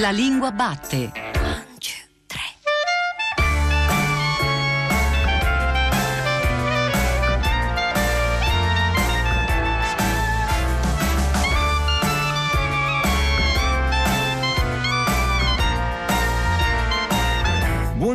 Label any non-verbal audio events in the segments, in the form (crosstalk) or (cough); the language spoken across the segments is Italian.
La lingua batte.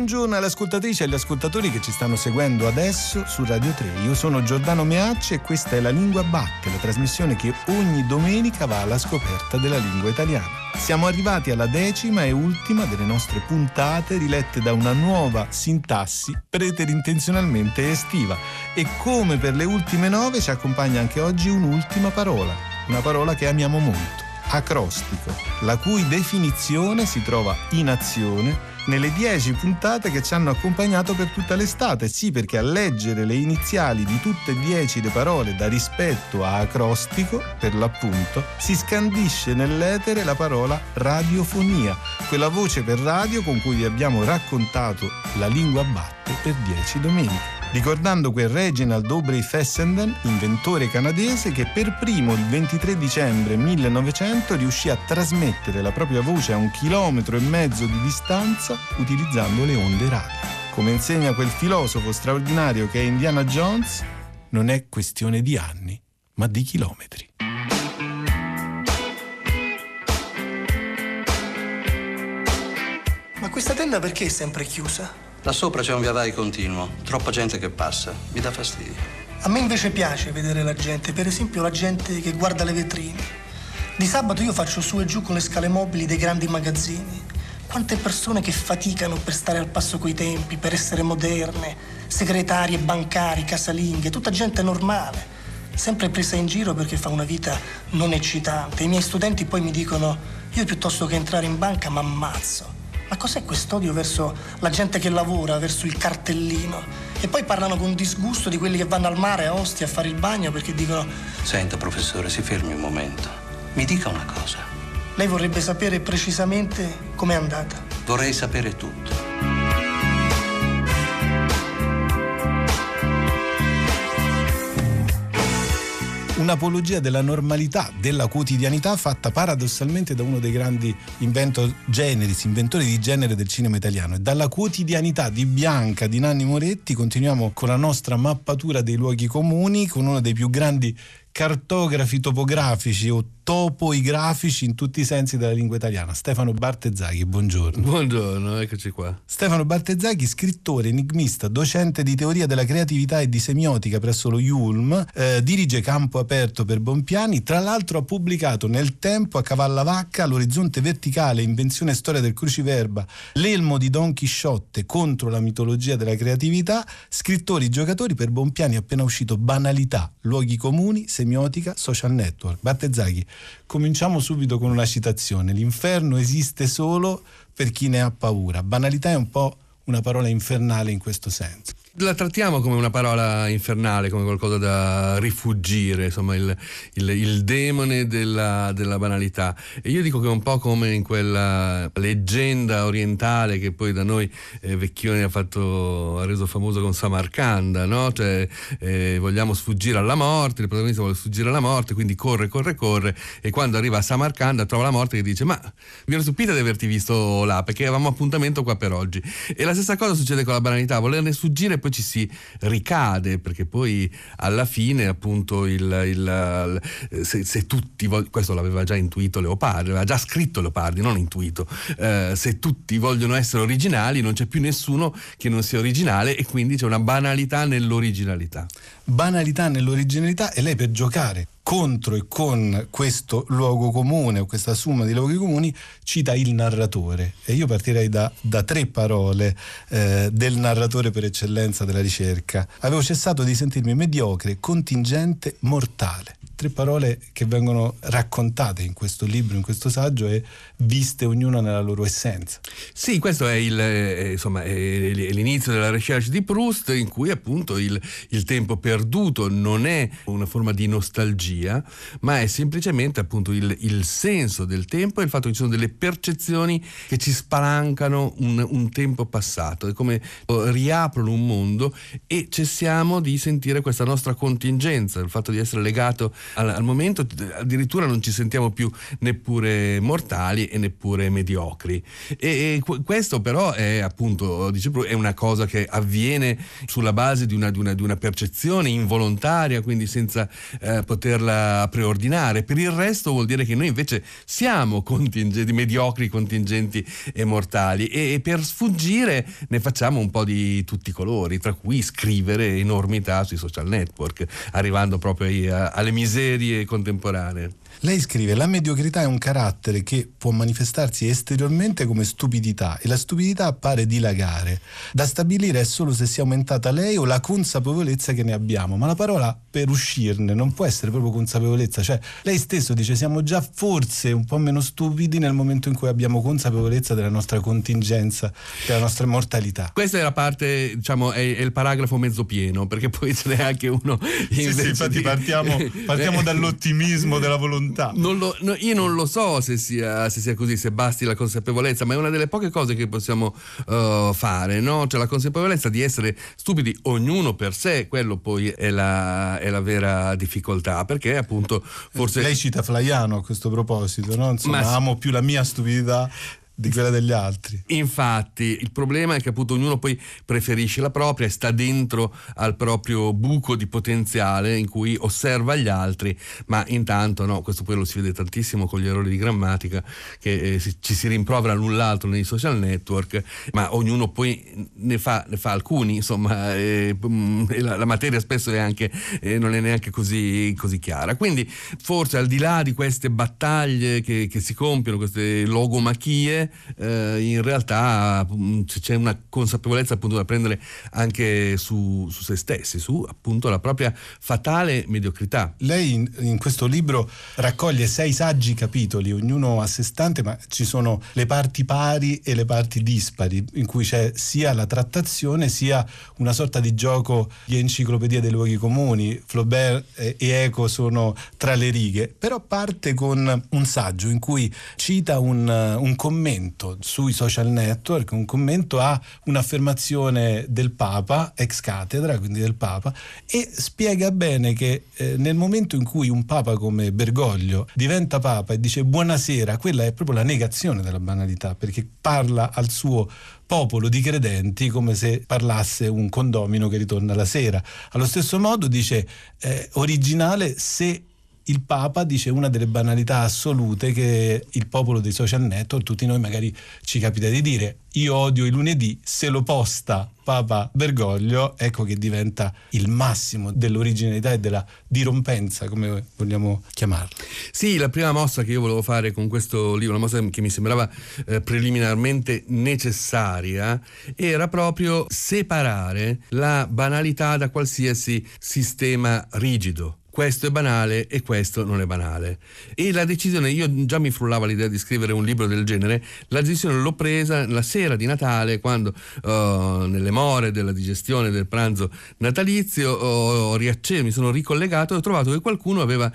Buongiorno alle ascoltatrici e agli ascoltatori che ci stanno seguendo adesso su Radio 3. Io sono Giordano Meacci e questa è La Lingua Batte, la trasmissione che ogni domenica va alla scoperta della lingua italiana. Siamo arrivati alla decima e ultima delle nostre puntate rilette da una nuova sintassi preterintenzionalmente estiva e come per le ultime nove ci accompagna anche oggi un'ultima parola, una parola che amiamo molto, acrostico, la cui definizione si trova in azione nelle dieci puntate che ci hanno accompagnato per tutta l'estate. Sì, perché a leggere le iniziali di tutte e dieci le parole da rispetto a acrostico, per l'appunto, si scandisce nell'etere la parola radiofonia, quella voce per radio con cui vi abbiamo raccontato la lingua batte per dieci domeniche ricordando quel Reginald Aubrey Fessenden, inventore canadese che per primo il 23 dicembre 1900 riuscì a trasmettere la propria voce a un chilometro e mezzo di distanza utilizzando le onde radio. Come insegna quel filosofo straordinario che è Indiana Jones, non è questione di anni, ma di chilometri. Ma questa tenda perché è sempre chiusa? Là sopra c'è un via vai continuo, troppa gente che passa, mi dà fastidio. A me invece piace vedere la gente, per esempio la gente che guarda le vetrine. Di sabato io faccio su e giù con le scale mobili dei grandi magazzini. Quante persone che faticano per stare al passo coi tempi, per essere moderne, segretarie, bancari, casalinghe, tutta gente normale, sempre presa in giro perché fa una vita non eccitante. I miei studenti poi mi dicono, io piuttosto che entrare in banca mi ammazzo. Ma cos'è quest'odio verso la gente che lavora, verso il cartellino? E poi parlano con disgusto di quelli che vanno al mare a Ostia a fare il bagno perché dicono... Senta, professore, si fermi un momento. Mi dica una cosa. Lei vorrebbe sapere precisamente com'è andata? Vorrei sapere tutto. Un'apologia della normalità, della quotidianità fatta paradossalmente da uno dei grandi inventor generis, inventori di genere del cinema italiano. E dalla quotidianità di Bianca, di Nanni Moretti, continuiamo con la nostra mappatura dei luoghi comuni, con uno dei più grandi cartografi topografici o topoigrafici in tutti i sensi della lingua italiana. Stefano Bartezzaghi, buongiorno. Buongiorno, eccoci qua. Stefano Bartezzaghi, scrittore, enigmista, docente di teoria della creatività e di semiotica presso lo IULM, eh, dirige Campo Aperto per Bompiani, tra l'altro ha pubblicato nel tempo a Cavallavacca, l'orizzonte verticale, invenzione e storia del cruciverba, l'elmo di Don Chisciotte contro la mitologia della creatività, scrittori, giocatori per Bompiani appena uscito Banalità, luoghi comuni, semiotica, social network. Bartezzaghi, Cominciamo subito con una citazione. L'inferno esiste solo per chi ne ha paura. Banalità è un po' una parola infernale in questo senso la trattiamo come una parola infernale, come qualcosa da rifugire, insomma il, il, il demone della, della, banalità. E io dico che è un po' come in quella leggenda orientale che poi da noi eh, Vecchioni ha, fatto, ha reso famoso con Samarcanda, no? Cioè eh, vogliamo sfuggire alla morte, il protagonista vuole sfuggire alla morte, quindi corre, corre, corre e quando arriva a Samarcanda trova la morte che dice ma mi ero stupita di averti visto là perché avevamo appuntamento qua per oggi. E la stessa cosa succede con la banalità, volerne sfuggire poi ci si ricade perché poi alla fine appunto il, il, se, se, tutti questo l'aveva già intuito Leopardi aveva già scritto Leopardi non intuito eh, se tutti vogliono essere originali non c'è più nessuno che non sia originale e quindi c'è una banalità nell'originalità banalità nell'originalità e lei per giocare contro e con questo luogo comune o questa somma di luoghi comuni cita il narratore e io partirei da, da tre parole eh, del narratore per eccellenza della ricerca. Avevo cessato di sentirmi mediocre, contingente, mortale tre parole che vengono raccontate in questo libro, in questo saggio e viste ognuna nella loro essenza. Sì, questo è, il, eh, insomma, è l'inizio della recherche di Proust in cui appunto il, il, tempo perduto non è una forma di nostalgia, ma è semplicemente appunto il, il, senso del tempo e il fatto che ci sono delle percezioni che ci spalancano un, un tempo passato, è come riaprono un mondo e cessiamo di sentire questa nostra contingenza, il fatto di essere legato al, al momento addirittura non ci sentiamo più neppure mortali e neppure mediocri. E, e questo però è appunto, dice, è una cosa che avviene sulla base di una, di una, di una percezione involontaria, quindi senza eh, poterla preordinare. Per il resto vuol dire che noi invece siamo contingenti, mediocri, contingenti e mortali e, e per sfuggire ne facciamo un po' di tutti i colori, tra cui scrivere enormità sui social network, arrivando proprio ai, alle miserie contemporanee. Lei scrive: La mediocrità è un carattere che può manifestarsi esteriormente come stupidità e la stupidità appare dilagare. Da stabilire è solo se sia aumentata lei o la consapevolezza che ne abbiamo, ma la parola per uscirne non può essere proprio consapevolezza. Cioè, lei stesso dice: siamo già forse un po' meno stupidi nel momento in cui abbiamo consapevolezza della nostra contingenza, della nostra immortalità. Questa è la parte, diciamo, è, è il paragrafo mezzo pieno, perché poi ce n'è anche uno. Sì, sì, infatti di... partiamo, partiamo (laughs) dall'ottimismo della volontà volontà. Non lo, no, io non lo so se sia, se sia, così, se basti la consapevolezza, ma è una delle poche cose che possiamo uh, fare, no? Cioè la consapevolezza di essere stupidi ognuno per sé, quello poi è la, è la vera difficoltà, perché appunto forse... Lei cita Flaiano a questo proposito, no? Insomma, ma... amo più la mia stupidità di quella degli altri. Infatti, il problema è che appunto ognuno poi preferisce la propria e sta dentro al proprio buco di potenziale in cui osserva gli altri, ma intanto no, questo poi lo si vede tantissimo con gli errori di grammatica che eh, ci si rimprovera l'un l'altro nei social network, ma ognuno poi ne fa, ne fa alcuni, insomma, eh, la, la, materia spesso è anche, eh, non è neanche così, così, chiara. Quindi forse al di là di queste battaglie che, che si compiono, queste logomachie, eh, in realtà mm, c'è una consapevolezza appunto da prendere anche su, su, se stessi, su appunto la propria fatale mediocrità. Lei in, in, questo libro raccoglie sei saggi capitoli, ognuno a sé stante, ma ci sono le parti pari e le parti dispari, in cui c'è sia la trattazione sia una sorta di gioco di enciclopedia dei luoghi comuni. Flaubert e Eco sono tra le righe, però parte con un saggio in cui cita un, un commento commento sui social network, un commento a un'affermazione del Papa, ex cattedra, quindi del Papa, e spiega bene che eh, nel momento in cui un Papa come Bergoglio diventa Papa e dice buonasera, quella è proprio la negazione della banalità, perché parla al suo popolo di credenti come se parlasse un condomino che ritorna la sera. Allo stesso modo dice eh, originale se il Papa dice una delle banalità assolute che il popolo dei social network, tutti noi magari ci capita di dire, io odio i lunedì, se lo posta Papa Bergoglio, ecco che diventa il massimo dell'originalità e della dirompenza, come vogliamo chiamarla. Sì, la prima mossa che io volevo fare con questo libro, la mossa che mi sembrava eh, preliminarmente necessaria, era proprio separare la banalità da qualsiasi sistema rigido questo è banale e questo non è banale. E la decisione, io già mi frullava l'idea di scrivere un libro del genere, la decisione l'ho presa la sera di Natale, quando uh, nelle more della digestione del pranzo natalizio ho riacceso, mi sono ricollegato e ho trovato che qualcuno aveva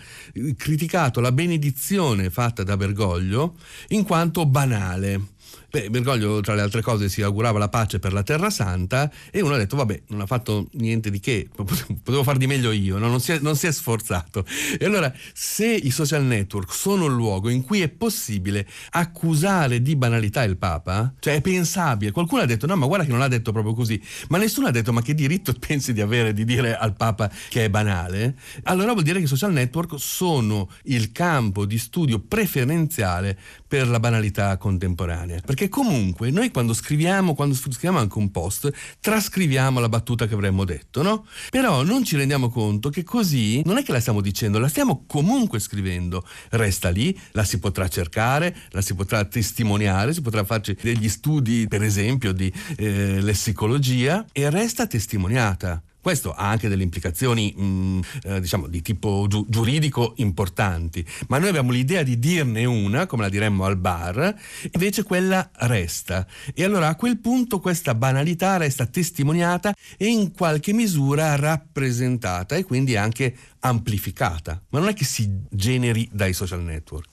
criticato la benedizione fatta da Bergoglio in quanto banale. Beh, Bergoglio, tra le altre cose, si augurava la pace per la Terra Santa e uno ha detto, vabbè, non ha fatto niente di che, (laughs) potevo far di meglio io, no? non, si è, non, si è, sforzato. E allora, se i social network sono il luogo in cui è possibile accusare di banalità il Papa, cioè è pensabile, qualcuno ha detto, no, ma guarda che non l'ha detto proprio così, ma nessuno ha detto, ma che diritto (laughs) pensi di avere di dire al Papa che è banale? Allora vuol dire che i social network sono il campo di studio preferenziale per la banalità contemporanea. Perché perché comunque noi quando scriviamo, quando scriviamo anche un post, trascriviamo la battuta che avremmo detto, no? Però non ci rendiamo conto che così non è che la stiamo dicendo, la stiamo comunque scrivendo. Resta lì, la si potrà cercare, la si potrà testimoniare, si potrà farci degli studi, per esempio, di eh, lessicologia e resta testimoniata. Questo ha anche delle implicazioni mh, mm, eh, diciamo di tipo giu- giuridico importanti, ma noi abbiamo l'idea di dirne una, come la diremmo al bar, invece quella resta. E allora a quel punto questa banalità resta testimoniata e in qualche misura rappresentata e quindi anche amplificata, ma non è che si generi dai social network.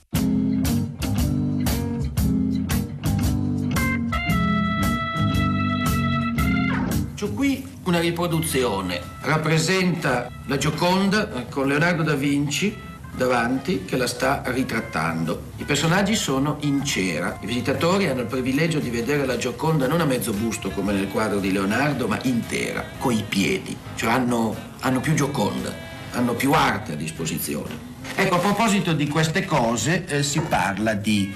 C'ho qui una riproduzione, rappresenta la Gioconda con Leonardo da Vinci davanti che la sta ritrattando. I personaggi sono in cera. I visitatori hanno il privilegio di vedere la Gioconda non a mezzo busto come nel quadro di Leonardo, ma intera, coi piedi. Cioè hanno, hanno più Gioconda, hanno più arte a disposizione. Ecco, a proposito di queste cose eh, si parla di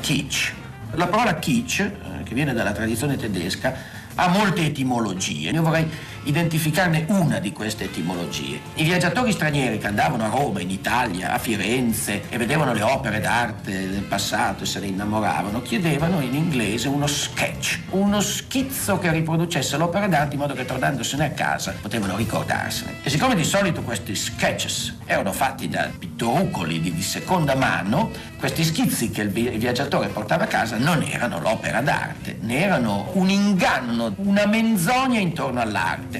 kitsch. La parola kitsch, eh, che viene dalla tradizione tedesca, ha molte etimologie. Io vorrei identificarne una di queste etimologie. I viaggiatori stranieri che andavano a Roma, in Italia, a Firenze e vedevano le opere d'arte del passato e se ne innamoravano, chiedevano in inglese uno sketch, uno schizzo che riproducesse l'opera d'arte in modo che tornandosene a casa potevano ricordarsene. E siccome di solito questi sketches erano fatti da pittorucoli di, di seconda mano, questi schizzi che il, vi- il viaggiatore portava a casa non erano l'opera d'arte, ne erano un inganno, una menzogna intorno all'arte.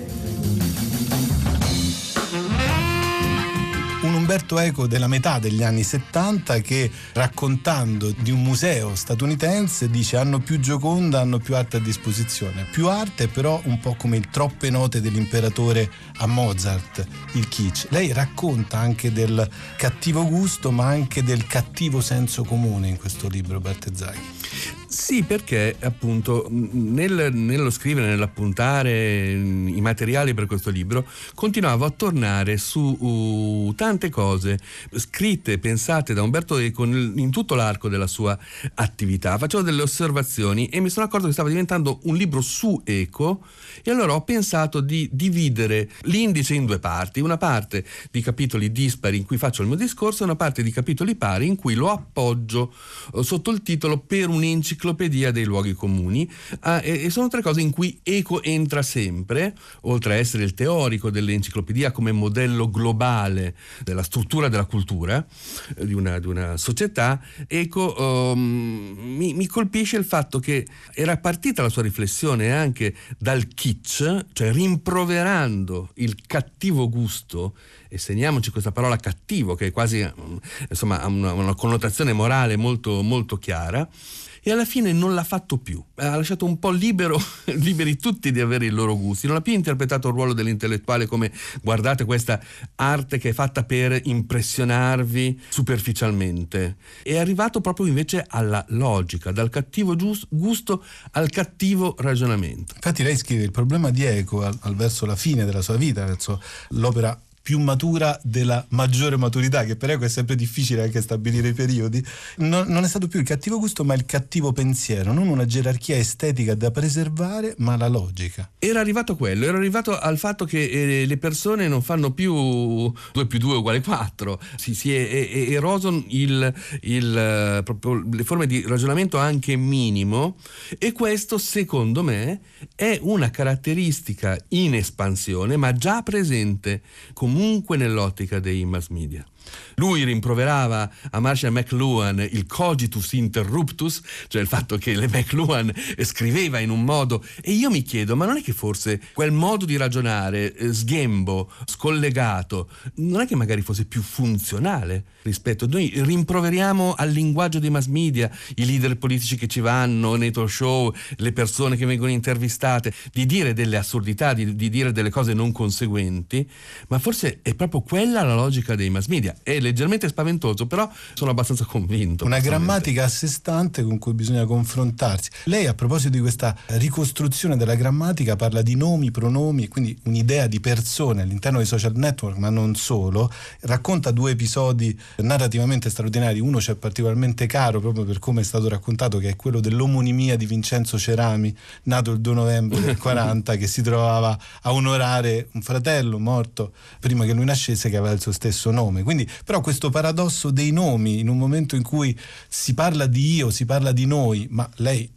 Un Umberto Eco della metà degli anni 70 che raccontando di un museo statunitense dice hanno più Gioconda, hanno più arte a disposizione. Più arte però un po' come il troppe note dell'imperatore a Mozart, il kitsch. Lei racconta anche del cattivo gusto ma anche del cattivo senso comune in questo libro Bartezzaghi. Sì, perché appunto nel, nello scrivere, nell'appuntare i materiali per questo libro, continuavo a tornare su uh, tante cose scritte, pensate da Umberto Eco in tutto l'arco della sua attività. Facevo delle osservazioni e mi sono accorto che stava diventando un libro su Eco e allora ho pensato di dividere l'indice in due parti, una parte di capitoli dispari in cui faccio il mio discorso e una parte di capitoli pari in cui lo appoggio uh, sotto il titolo per un'enciclopedia dei luoghi comuni ah, e, e, sono tre cose in cui Eco entra sempre, oltre a essere il teorico dell'enciclopedia come modello globale della struttura della cultura eh, di, una, di, una, società, Eco um, mi, mi colpisce il fatto che era partita la sua riflessione anche dal kitsch, cioè rimproverando il cattivo gusto e segniamoci questa parola cattivo che è quasi insomma ha una, una connotazione morale molto, molto chiara e alla fine non l'ha fatto più. Ha lasciato un po' libero, (laughs) liberi tutti di avere i loro gusti. Non ha più interpretato il ruolo dell'intellettuale come guardate questa arte che è fatta per impressionarvi superficialmente. È arrivato proprio invece alla logica, dal cattivo gusto al cattivo ragionamento. Infatti lei scrive il problema di Eco al, al verso la fine della sua vita, verso l'opera più matura della maggiore maturità, che per Eco è sempre difficile anche stabilire i periodi, non, non, è stato più il cattivo gusto ma il cattivo pensiero, non una gerarchia estetica da preservare ma la logica. Era arrivato quello, era arrivato al fatto che eh, le persone non fanno più 2 più 2 uguale 4, si, si è, è, è eroso il, il, proprio le forme di ragionamento anche minimo e questo secondo me è una caratteristica in espansione ma già presente comunque comunque nell'ottica dei mass media. Lui rimproverava a Marshall McLuhan il cogitus interruptus, cioè il fatto che le McLuhan scriveva in un modo e io mi chiedo, ma non è che forse quel modo di ragionare eh, sghembo, scollegato, non è che magari fosse più funzionale rispetto? A noi rimproveriamo al linguaggio dei mass media, i leader politici che ci vanno nei talk show, le persone che vengono intervistate, di dire delle assurdità, di, di dire delle cose non conseguenti, ma forse è proprio quella la logica dei mass media è leggermente spaventoso, però sono abbastanza convinto. Una grammatica a sé stante con cui bisogna confrontarsi. Lei a proposito di questa ricostruzione della grammatica parla di nomi, pronomi, quindi un'idea di persone all'interno dei social network, ma non solo. Racconta due episodi narrativamente straordinari. Uno c'è particolarmente caro proprio per come è stato raccontato, che è quello dell'omonimia di Vincenzo Cerami, nato il 2 novembre del (laughs) 40, che si trovava a onorare un fratello morto prima che lui nascesse che aveva il suo stesso nome. Quindi quindi, però questo paradosso dei nomi, in un momento in cui si parla di io, si parla di noi, ma lei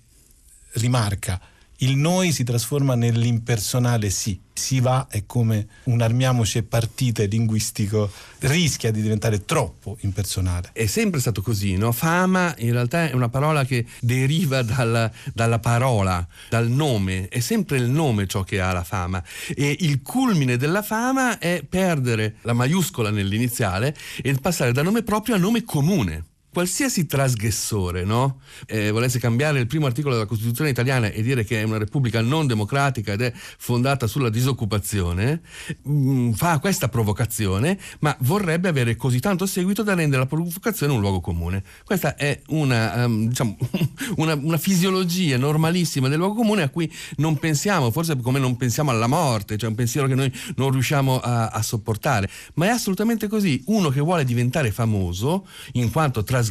rimarca, il noi si trasforma nell'impersonale sì. Si va è come un armiamoci e partite linguistico, rischia di diventare troppo impersonale. È sempre stato così, no? Fama in realtà è una parola che deriva dalla, dalla parola, dal nome, è sempre il nome ciò che ha la fama. E il culmine della fama è perdere la maiuscola nell'iniziale e passare da nome proprio a nome comune qualsiasi trasgressore no? eh, volesse cambiare il primo articolo della Costituzione italiana e dire che è una repubblica non democratica ed è fondata sulla disoccupazione, mh, mm, fa questa provocazione, ma vorrebbe avere così tanto seguito da rendere la provocazione un luogo comune. Questa è una, um, diciamo, (laughs) una, una fisiologia normalissima del luogo comune a cui non pensiamo, forse come non pensiamo alla morte, cioè un pensiero che noi non riusciamo a, a sopportare, ma è assolutamente così. Uno che vuole diventare famoso in quanto trasgressore,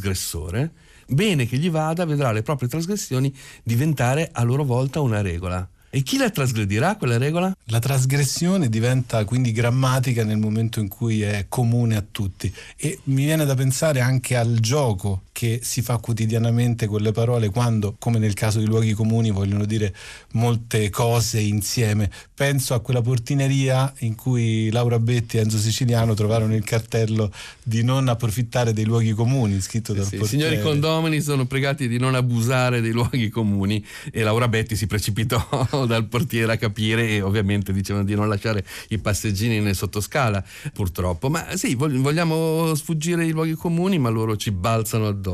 bene che gli vada, vedrà le proprie trasgressioni diventare a loro volta una regola. E chi la trasgredirà quella regola? La trasgressione diventa quindi grammatica nel momento in cui è comune a tutti e mi viene da pensare anche al gioco che si fa quotidianamente con le parole quando, come nel caso di luoghi comuni, vogliono dire molte cose insieme. Penso a quella portineria in cui Laura Betti e Enzo Siciliano trovarono il cartello di non approfittare dei luoghi comuni, scritto dal sì, portiere. I signori condomini sono pregati di non abusare dei luoghi comuni e Laura Betti si precipitò (laughs) dal portiere a capire e ovviamente dicevano di non lasciare i passeggini nel sottoscala, purtroppo. Ma sì, vogliamo sfuggire i luoghi comuni, ma loro ci balzano addosso.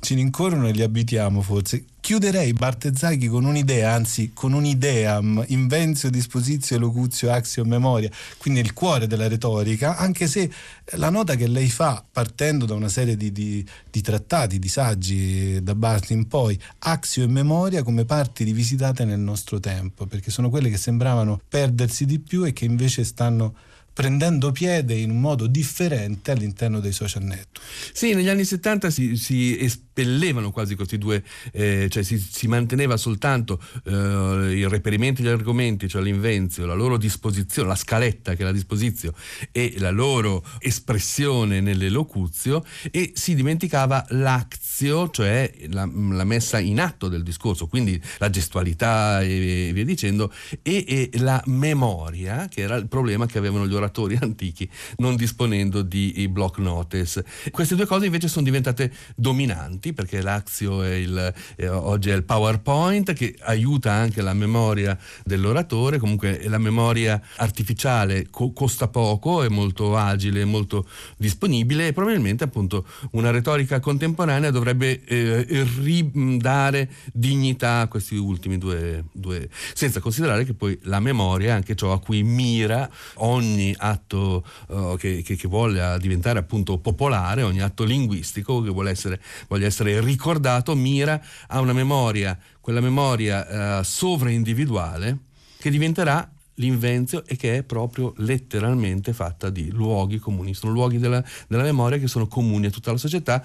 Ci rincorrono e li abitiamo forse. Chiuderei Bartezzaghi con un'idea, anzi con un'ideam, invenzio, disposizio, locuzio, axio, memoria, quindi il cuore della retorica, anche se la nota che lei fa, partendo da una serie di, di, di trattati, di saggi, da Barthes in poi, axio e memoria come parti rivisitate nel nostro tempo, perché sono quelle che sembravano perdersi di più e che invece stanno prendendo piede in un modo differente all'interno dei social network. Sì, negli anni 70 si, si espellevano quasi questi due, eh, cioè si, si, manteneva soltanto eh, il reperimento degli argomenti, cioè l'invenzio, la loro disposizione, la scaletta che è la disposizione e la loro espressione nell'elocuzio e si dimenticava l'azio, cioè la, la, messa in atto del discorso, quindi la gestualità e via dicendo, e, e la memoria, che era il problema che avevano gli oratori (laughs) antichi non disponendo di block notice. Queste due cose invece sono diventate dominanti perché l'Axio è il, eh, oggi è il PowerPoint che aiuta anche la memoria dell'oratore, comunque la memoria artificiale co- costa poco, è molto agile, molto disponibile e probabilmente appunto una retorica contemporanea dovrebbe eh, ridare dignità a questi ultimi due, due, senza considerare che poi la memoria è anche ciò a cui mira ogni atto uh, che, che, che, vuole diventare appunto popolare, ogni atto linguistico che vuole essere, voglia essere ricordato, mira a una memoria, quella memoria uh, sovraindividuale che diventerà l'invenzio e che è proprio letteralmente fatta di luoghi comuni, sono luoghi della, della memoria che sono comuni a tutta la società,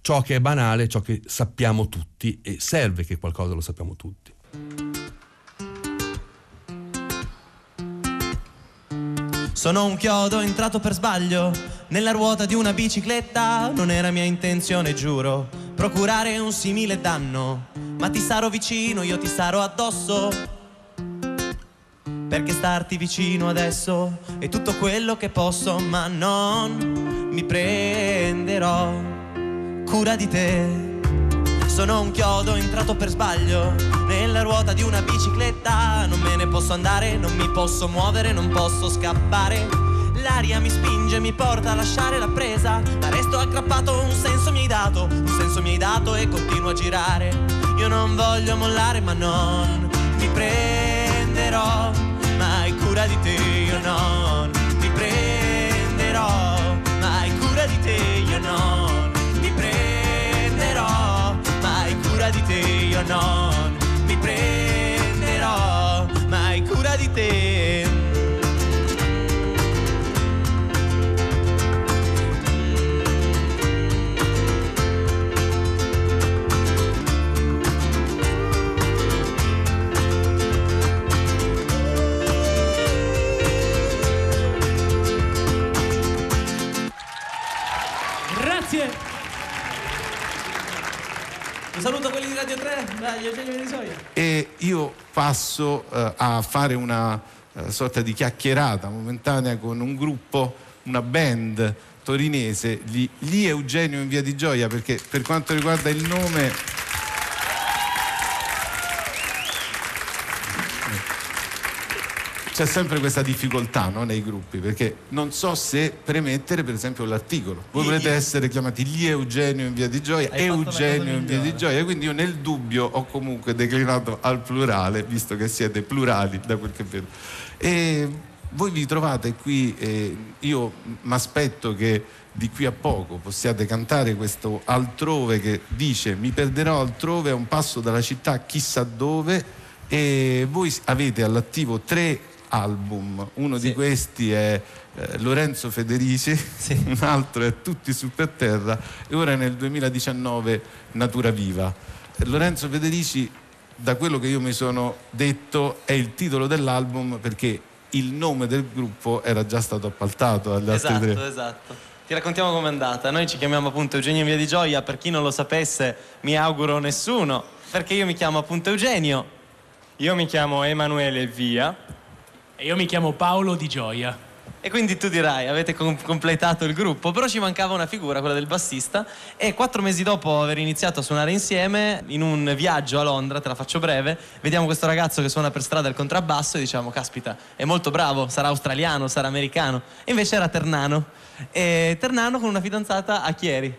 ciò che è banale, ciò che sappiamo tutti e serve che qualcosa lo sappiamo tutti. Sono un chiodo entrato per sbaglio nella ruota di una bicicletta. Non era mia intenzione, giuro, procurare un simile danno. Ma ti sarò vicino, io ti sarò addosso. Perché starti vicino adesso è tutto quello che posso, ma non mi prenderò cura di te. Sono un chiodo entrato per sbaglio nella ruota di una bicicletta. Non me ne posso andare, non mi posso muovere, non posso scappare. L'aria mi spinge, mi porta a lasciare la presa. Ma resto aggrappato, un senso mi hai dato, un senso mi hai dato e continuo a girare. Io non voglio mollare, ma non mi prenderò mai cura di te, io non mi prenderò mai cura di te, io non cura di te, io non mi prenderò mai cura di te. Io passo uh, a fare una uh, sorta di chiacchierata momentanea con un gruppo, una band torinese, gli Eugenio in Via di Gioia, perché per quanto riguarda il nome... c'è sempre questa difficoltà no, nei gruppi, perché non so se premettere per esempio l'articolo. Voi volete essere chiamati gli Eugenio in via di Gioia, Hai Eugenio in via di. Gioia, quindi io nel dubbio ho comunque declinato al plurale, visto che siete plurali da quel che vedo. E voi vi trovate qui, eh, io mi aspetto che di qui a poco possiate cantare questo altrove che dice mi perderò altrove a un passo dalla città chissà dove e voi avete all'attivo tre album, uno Sì. di questi è eh, Lorenzo Federici, Sì. (laughs) un altro è Tutti su per terra e ora nel 2019 Natura Viva. Lorenzo Federici, da quello che io mi sono detto, è il titolo dell'album perché il nome del gruppo era già stato appaltato agli altri Esatto, tre. esatto. Ti raccontiamo com'è andata. Noi ci chiamiamo appunto Eugenio Via di Gioia, per chi non lo sapesse, mi auguro nessuno, perché io mi chiamo appunto Eugenio. Io mi chiamo Emanuele Via. E io mi chiamo Paolo Di Gioia. E quindi tu dirai, avete com- completato il gruppo, però ci mancava una figura, quella del bassista, e quattro mesi dopo aver iniziato a suonare insieme, in un viaggio a Londra, te la faccio breve, vediamo questo ragazzo che suona per strada il contrabbasso e diciamo, caspita, è molto bravo, sarà australiano, sarà americano, e invece era Ternano, e Ternano con una fidanzata a Chieri.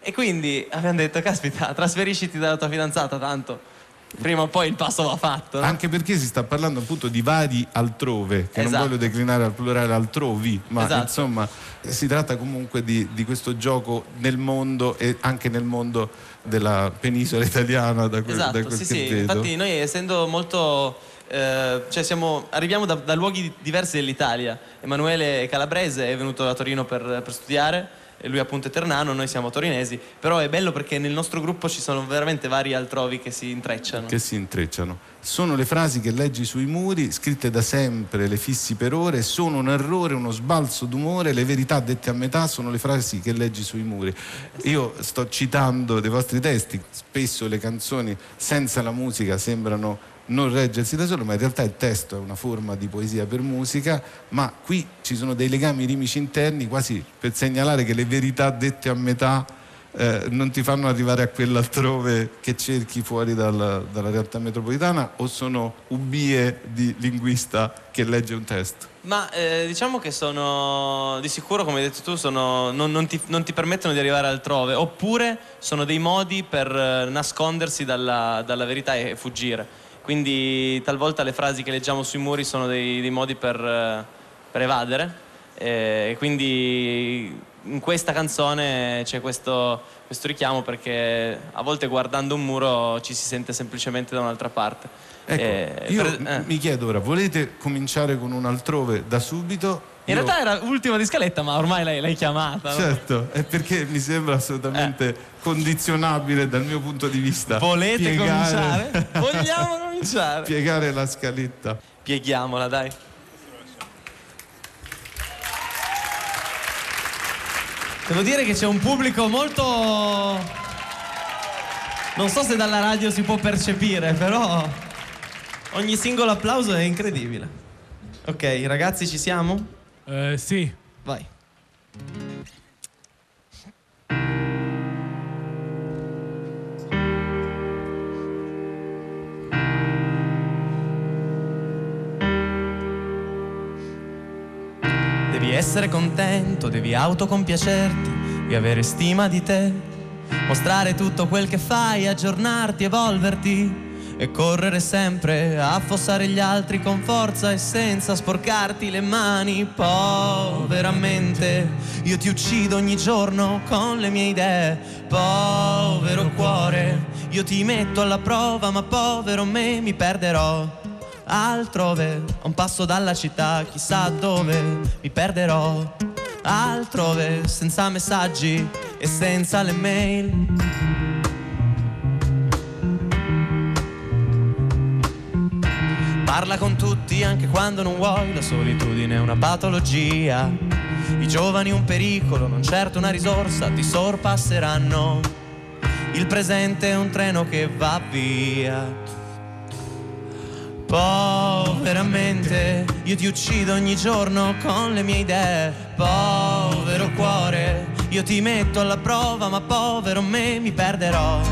E quindi abbiamo detto, caspita, trasferisciti dalla tua fidanzata tanto, prima o poi il passo va fatto. no? Anche perché si sta parlando appunto di vari altrove, che non Esatto. voglio declinare al plurale altrovi, ma Esatto. insomma si tratta comunque di, di questo gioco nel mondo e anche nel mondo della penisola italiana da quel, da Esatto, quel sì, che sì. vedo. Infatti noi essendo molto... eh, cioè siamo, arriviamo da, da luoghi diversi dell'Italia. Emanuele calabrese, è venuto da Torino per, per studiare, lui appunto è ternano, noi siamo torinesi, però è bello perché nel nostro gruppo ci sono veramente vari altrovi che si intrecciano. che si intrecciano. Sono le frasi che leggi sui muri, scritte da sempre, le fissi per ore, sono un errore, uno sbalzo d'umore, le verità dette a metà sono le frasi che leggi sui muri. Io sto citando dei vostri testi, spesso le canzoni senza la musica sembrano non reggersi da solo, ma in realtà il testo è una forma di poesia per musica, ma qui ci sono dei legami rimici interni quasi per segnalare che le verità dette a metà eh, non ti fanno arrivare a quell'altrove che cerchi fuori dal- dalla realtà metropolitana o sono ubbie di linguista che legge un testo? Ma eh, diciamo che sono di sicuro, come hai detto tu, sono- non, non ti, non ti permettono di arrivare altrove, oppure sono dei modi per eh, nascondersi dalla, dalla verità e fuggire. Quindi talvolta le frasi che leggiamo sui muri sono dei, dei modi per, eh, per evadere. eh, E quindi in questa canzone c'è questo, questo richiamo perché a volte guardando un muro ci si sente semplicemente da un'altra parte. Ecco, Eh, io per- eh. mi chiedo ora, volete cominciare con un altrove da subito? In Io- realtà era ultima di scaletta, ma ormai l'hai, l'hai chiamata. no? Certo, è perché mi sembra assolutamente condizionabile dal mio punto di vista. Volete piegare- cominciare? (laughs) Vogliamo cominciare? piegare la scaletta. Pieghiamola, dai. Devo dire che c'è un pubblico molto. Non so se dalla radio si può percepire, però ogni singolo applauso è incredibile. Ok, ragazzi, ci siamo? Eh, sì. Vai. Essere contento, devi autocompiacerti, di avere stima di te, mostrare tutto quel che fai, aggiornarti, evolverti e correre sempre a affossare gli altri con forza e senza sporcarti le mani. Poveramente, io ti uccido ogni giorno con le mie idee. Povero cuore, io ti metto alla prova, ma povero me mi perderò altrove, a un passo dalla città, chissà dove mi perderò. Altrove, senza messaggi e senza le mail. Parla con tutti anche quando non vuoi, la solitudine è una patologia. I giovani un pericolo, non certo una risorsa, ti sorpasseranno. Il presente è un treno che va via. Poveramente, io ti uccido ogni giorno con le mie idee. Povero cuore, io ti metto alla prova, ma povero me mi perderò.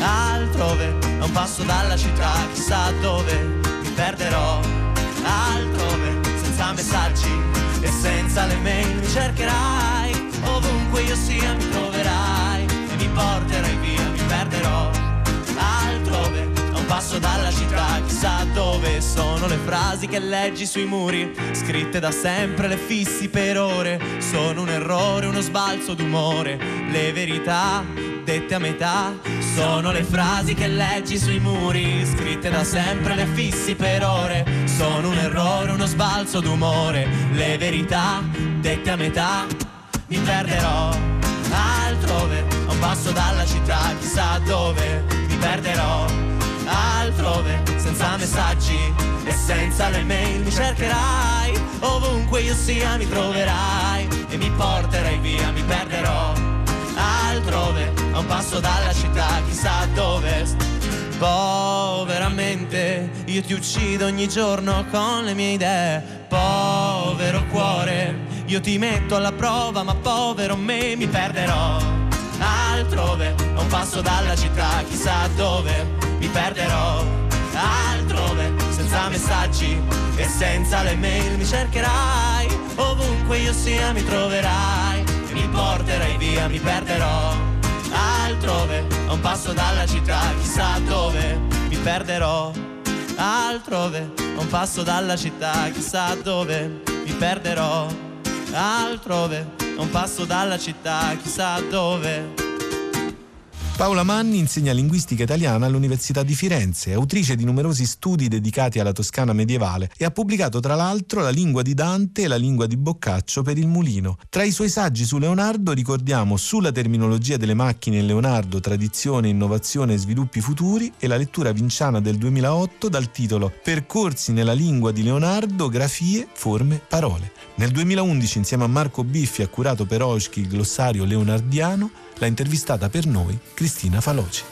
Altrove, a un passo dalla città, chissà dove mi perderò. Altrove, senza messaggi e senza le mail mi cercherai, ovunque io sia mi troverai e mi porterai via, mi perderò altrove, a un passo dalla città, chissà dove sono le frasi che leggi sui muri, scritte da sempre, le fissi per ore, sono un errore, uno sbalzo d'umore, le verità dette a metà, sono le frasi che leggi sui muri, scritte da sempre, le fissi per ore, sono un errore, uno sbalzo d'umore, le verità dette a metà, mi perderò altrove, a un passo dalla città, chissà dove, mi perderò altrove, senza messaggi e senza le mail, mi cercherai, ovunque io sia mi troverai e mi porterai via, mi perderò. Altrove, a un passo dalla città, chissà dove. Poveramente io ti uccido ogni giorno con le mie idee, povero cuore, io ti metto alla prova, ma povero me mi perderò. Altrove, a un passo dalla città, chissà dove perderò altrove, senza messaggi e senza le mail mi cercherai, ovunque io sia mi troverai, e mi porterai via, mi perderò altrove, a un passo dalla città, chissà dove. Mi perderò altrove, a un passo dalla città, chissà dove. Mi perderò altrove, a un passo dalla città, chissà dove. Paola Manni insegna linguistica italiana all'Università di Firenze, è autrice di numerosi studi dedicati alla Toscana medievale e ha pubblicato tra l'altro La lingua di Dante e La lingua di Boccaccio per il Mulino. Tra i suoi saggi su Leonardo ricordiamo Sulla terminologia delle macchine in Leonardo, tradizione, innovazione e sviluppi futuri e la lettura vinciana del 2008 dal titolo Percorsi nella lingua di Leonardo, grafie, forme, parole. Nel 2011 insieme a Marco Biffi ha curato per Oschi il glossario leonardiano l'ha intervistata per noi Cristina Faloci.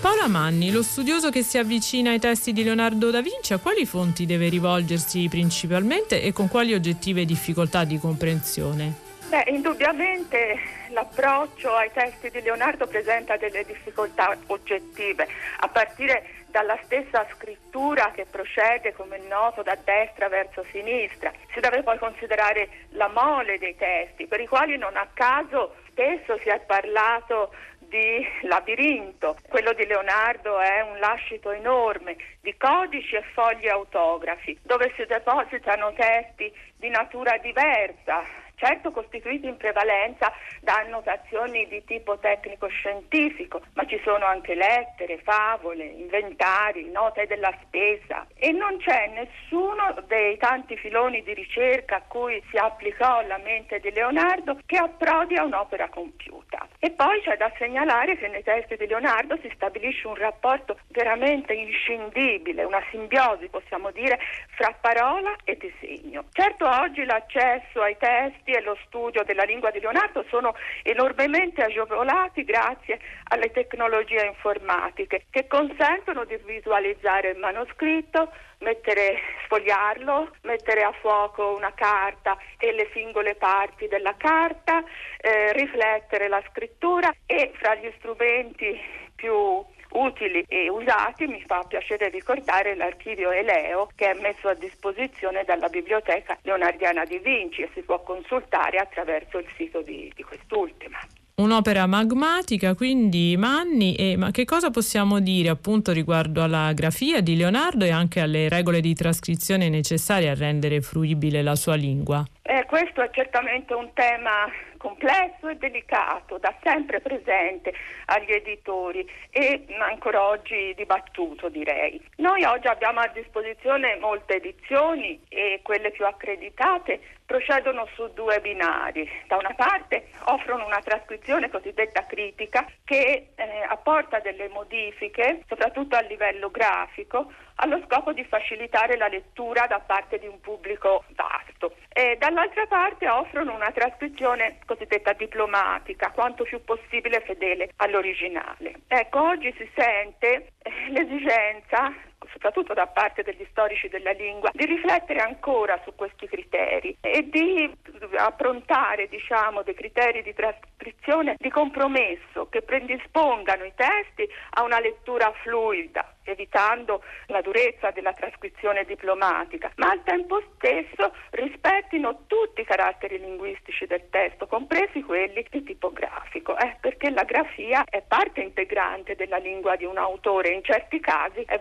Paola Manni, lo studioso che si avvicina ai testi di Leonardo da Vinci, a quali fonti deve rivolgersi principalmente e con quali oggettive difficoltà di comprensione? Beh, indubbiamente l'approccio ai testi di Leonardo presenta delle difficoltà oggettive, a partire dalla stessa scrittura che procede, come è noto, da destra verso sinistra. Si deve poi considerare la mole dei testi, per i quali non a caso spesso si è parlato di labirinto. Quello di Leonardo è un lascito enorme di codici e fogli autografi, dove si depositano testi di natura diversa, certo costituiti in prevalenza da annotazioni di tipo tecnico-scientifico, ma ci sono anche lettere, favole, inventari, note della spesa e non c'è nessuno dei tanti filoni di ricerca a cui si applicò la mente di Leonardo che approdi a un'opera compiuta. E poi c'è da segnalare che nei testi di Leonardo si stabilisce un rapporto veramente inscindibile, una simbiosi, possiamo dire, fra parola e disegno. Certo oggi l'accesso ai testi e lo studio della lingua di Leonardo sono enormemente agevolati grazie alle tecnologie informatiche che consentono di visualizzare il manoscritto, mettere, sfogliarlo, mettere a fuoco una carta e le singole parti della carta, eh, riflettere la scrittura e fra gli strumenti più utili e usati, mi fa piacere ricordare l'archivio Eleo che è messo a disposizione dalla Biblioteca Leonardiana di Vinci e si può consultare attraverso il sito di, di quest'ultima. Un'opera magmatica, quindi Manni, e, ma che cosa possiamo dire appunto riguardo alla grafia di Leonardo e anche alle regole di trascrizione necessarie a rendere fruibile la sua lingua? Eh, questo è certamente un tema complesso e delicato, da sempre presente agli editori e ancora oggi dibattuto direi. Noi oggi abbiamo a disposizione molte edizioni e quelle più accreditate procedono su due binari. Da una parte offrono una trascrizione cosiddetta critica che eh, apporta delle modifiche, soprattutto a livello grafico, allo scopo di facilitare la lettura da parte di un pubblico vasto. E dall'altra parte offrono una trascrizione cosiddetta diplomatica, quanto più possibile fedele all'originale. Ecco, oggi si sente eh, l'esigenza soprattutto da parte degli storici della lingua, di riflettere ancora su questi criteri e di approntare diciamo, dei criteri di trascrizione di compromesso che predispongano i testi a una lettura fluida evitando la durezza della trascrizione diplomatica, ma al tempo stesso rispettino tutti i caratteri linguistici del testo, compresi quelli di tipo grafico, eh, perché la grafia è parte integrante della lingua di un autore, in certi casi è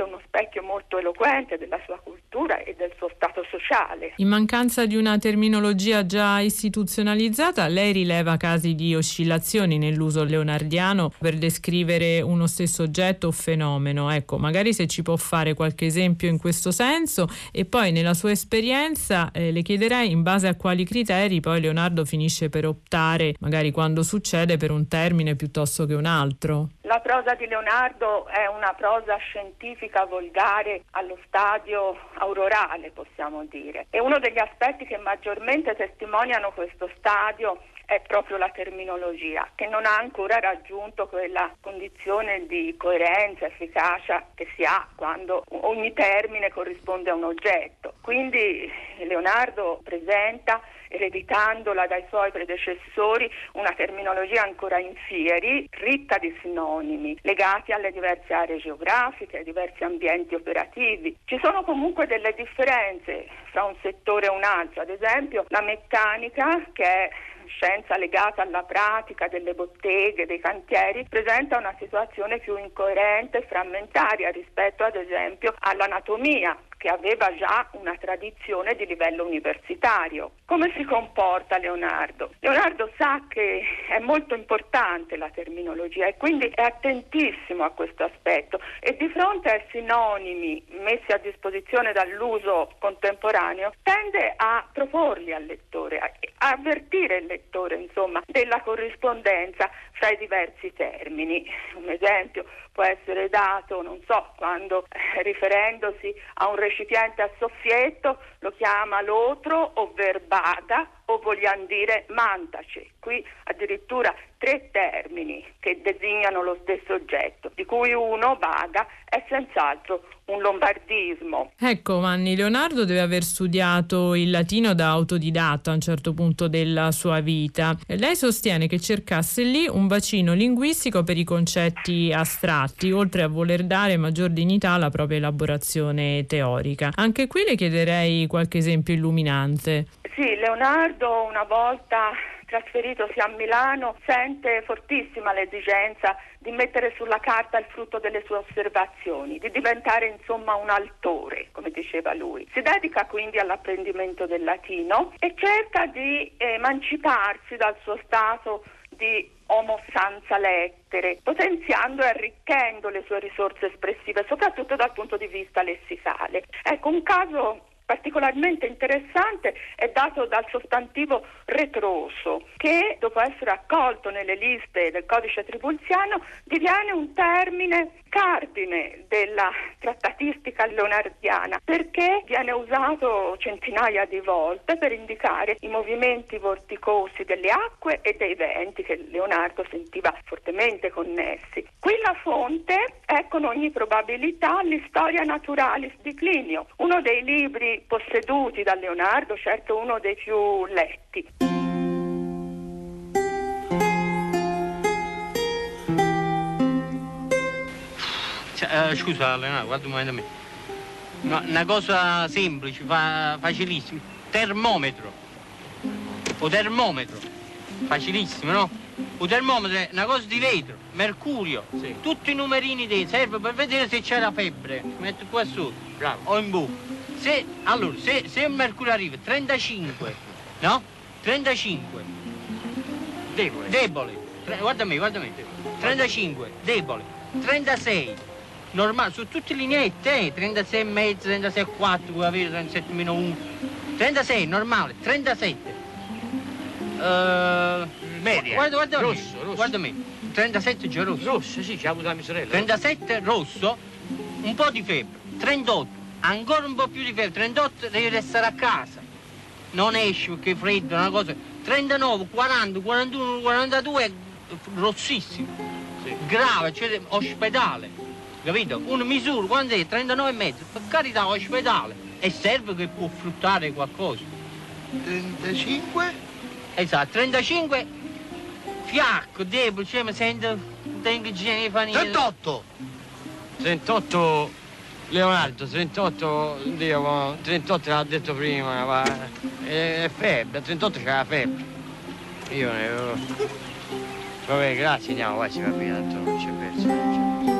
veramente uno specchio molto eloquente della sua cultura e del suo stato sociale. In mancanza di una terminologia già istituzionalizzata, lei rileva casi di oscillazioni nell'uso leonardiano per descrivere uno stesso oggetto o fenomeno. Ecco, magari se ci può fare qualche esempio in questo senso e poi nella sua esperienza eh, le chiederei in base a quali criteri poi Leonardo finisce per optare, magari quando succede, per un termine piuttosto che un altro. La prosa di Leonardo è una prosa scientifica volgare allo stadio aurorale, possiamo dire. E uno degli aspetti che maggiormente testimoniano questo stadio è proprio la terminologia, che non ha ancora raggiunto quella condizione di coerenza, efficacia che si ha quando ogni termine corrisponde a un oggetto. Quindi Leonardo presenta ereditandola dai suoi predecessori, una terminologia ancora in fieri, ricca di sinonimi, legati alle diverse aree geografiche, ai diversi ambienti operativi. Ci sono comunque delle differenze fra un settore e un altro, ad esempio la meccanica che è scienza legata alla pratica delle botteghe, dei cantieri, presenta una situazione più incoerente e frammentaria rispetto ad esempio all'anatomia che aveva già una tradizione di livello universitario. Come si comporta Leonardo? Leonardo sa che è molto importante la terminologia e quindi è attentissimo a questo aspetto e di fronte ai sinonimi messi a disposizione dall'uso contemporaneo tende a proporli al lettore, a avvertire il lettore insomma della corrispondenza fra i diversi termini. Un esempio può essere dato, non so, quando eh, riferendosi a un recipiente a soffietto lo chiama l'otro o verbada o vogliamo dire mantace. Qui addirittura tre termini che designano lo stesso oggetto, di cui uno, baga, è senz'altro un lombardismo. Ecco, Manni, Leonardo deve aver studiato il latino da autodidatta a un certo punto della sua vita. Lei sostiene che cercasse lì un bacino linguistico per i concetti astratti, oltre a voler dare maggior dignità alla propria elaborazione teorica. Anche qui le chiederei qualche esempio illuminante. Sì, Leonardo una volta trasferitosi a Milano sente fortissima l'esigenza di mettere sulla carta il frutto delle sue osservazioni, di diventare insomma un altore, come diceva lui. Si dedica quindi all'apprendimento del latino e cerca di emanciparsi dal suo stato di homo senza lettere, potenziando e arricchendo le sue risorse espressive, soprattutto dal punto di vista lessicale. Ecco, un caso particolarmente interessante è dato dal sostantivo retroso, che dopo essere accolto nelle liste del codice tribulziano diviene un termine cardine della trattatistica leonardiana, perché viene usato centinaia di volte per indicare i movimenti vorticosi delle acque e dei venti che Leonardo sentiva fortemente connessi. Qui la fonte è con ogni probabilità l'Historia Naturalis di Clinio, uno dei libri posseduti da Leonardo, certo uno dei più letti. Eh, scusa Leonardo, guarda un momento a me. No, una cosa semplice, fa, facilissima. Termometro. O termometro. Facilissimo, no? Un termometro è una cosa di vetro, mercurio, sì. tutti i numerini dei serve per vedere se c'è la febbre. Metto qua sotto. Bravo. O in bocca se, allora, se, se il mercurio arriva 35, no? 35. Debole. Debole. Tre, guarda me, guarda me. 35, debole. 36. Normale, su tutte le lineette, eh? 36 e mezzo, 36 e 4, puoi avere 37 meno 1. 36, normale, 37. Uh, Media. Guarda, guarda rosso, me. rosso. Guarda me. 37 già rosso. Rosso, sì, ci ha avuto la mia sorella. 37 rosso, un po' di febbre. 38 ancora un po' più di febbre, 38 devi restare a casa. Non esci perché è freddo, una cosa. 39, 40, 41, 42 rossissimo. Sì. Grave, cioè ospedale. Capito? Una misura, quando è? 39 e mezzo. Per carità, ospedale. E serve che può fruttare qualcosa. 35? Esatto, 35 fiacco, debole, cioè mi sento tengo igiene di fanino. 38! 38 Leonardo, 38, Dio, 38 l'ha detto prima, ma è, è febbre, 38 c'è la febbre. Io ne avevo... Vabbè, grazie, andiamo, vai, si va via, tanto non c'è verso. Paola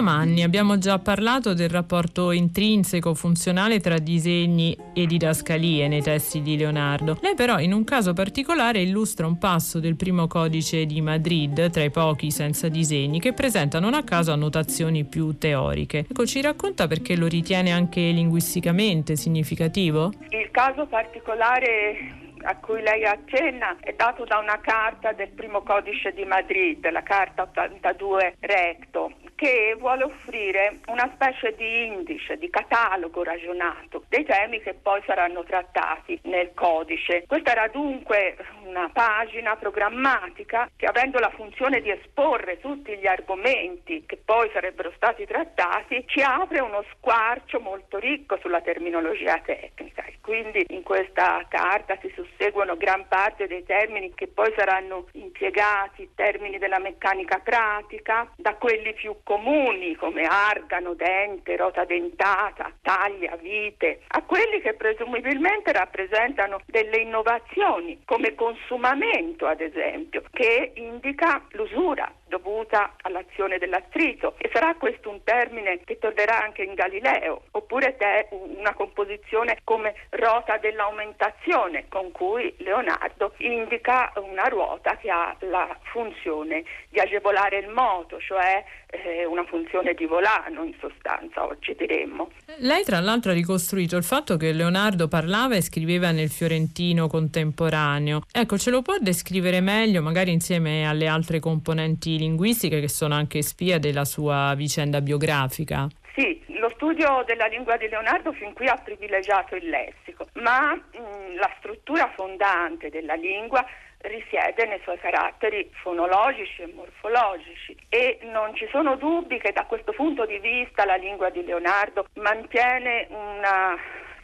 Manni, abbiamo già parlato del rapporto intrinseco funzionale tra disegni e didascalie nei testi di Leonardo. Lei però in un caso particolare illustra un passo del primo codice di Madrid, tra i pochi senza disegni, che presenta non a caso annotazioni più teoriche. Ecco, ci racconta perché lo ritiene anche linguisticamente significativo? Il caso particolare a cui lei accenna è dato da una carta del primo codice di Madrid, la carta 82 recto, che vuole offrire una specie di indice, di catalogo ragionato dei temi che poi saranno trattati nel codice. Questa era dunque una pagina programmatica che avendo la funzione di esporre tutti gli argomenti che poi sarebbero stati trattati, ci apre uno squarcio molto ricco sulla terminologia tecnica e quindi in questa carta si susseguono gran parte dei termini che poi saranno impiegati, termini della meccanica pratica, da quelli più comuni come argano, dente, rota dentata, taglia, vite, a quelli che presumibilmente rappresentano delle innovazioni come consumamento ad esempio, che indica l'usura dovuta all'azione dell'attrito e sarà questo un termine che tornerà anche in Galileo, oppure te una composizione come rota dell'aumentazione con cui Leonardo indica una ruota che ha la funzione di agevolare il moto, cioè eh, una funzione di volano in sostanza, oggi diremmo. Lei tra l'altro ha ricostruito il fatto che Leonardo parlava e scriveva nel fiorentino contemporaneo. Ecco, ce lo può descrivere meglio, magari insieme alle altre componenti linguistiche che sono anche spia della sua vicenda biografica? Sì, lo studio della lingua di Leonardo fin qui ha privilegiato il lessico, ma mh, la struttura fondante della lingua risiede nei suoi caratteri fonologici e morfologici e non ci sono dubbi che da questo punto di vista la lingua di Leonardo mantiene una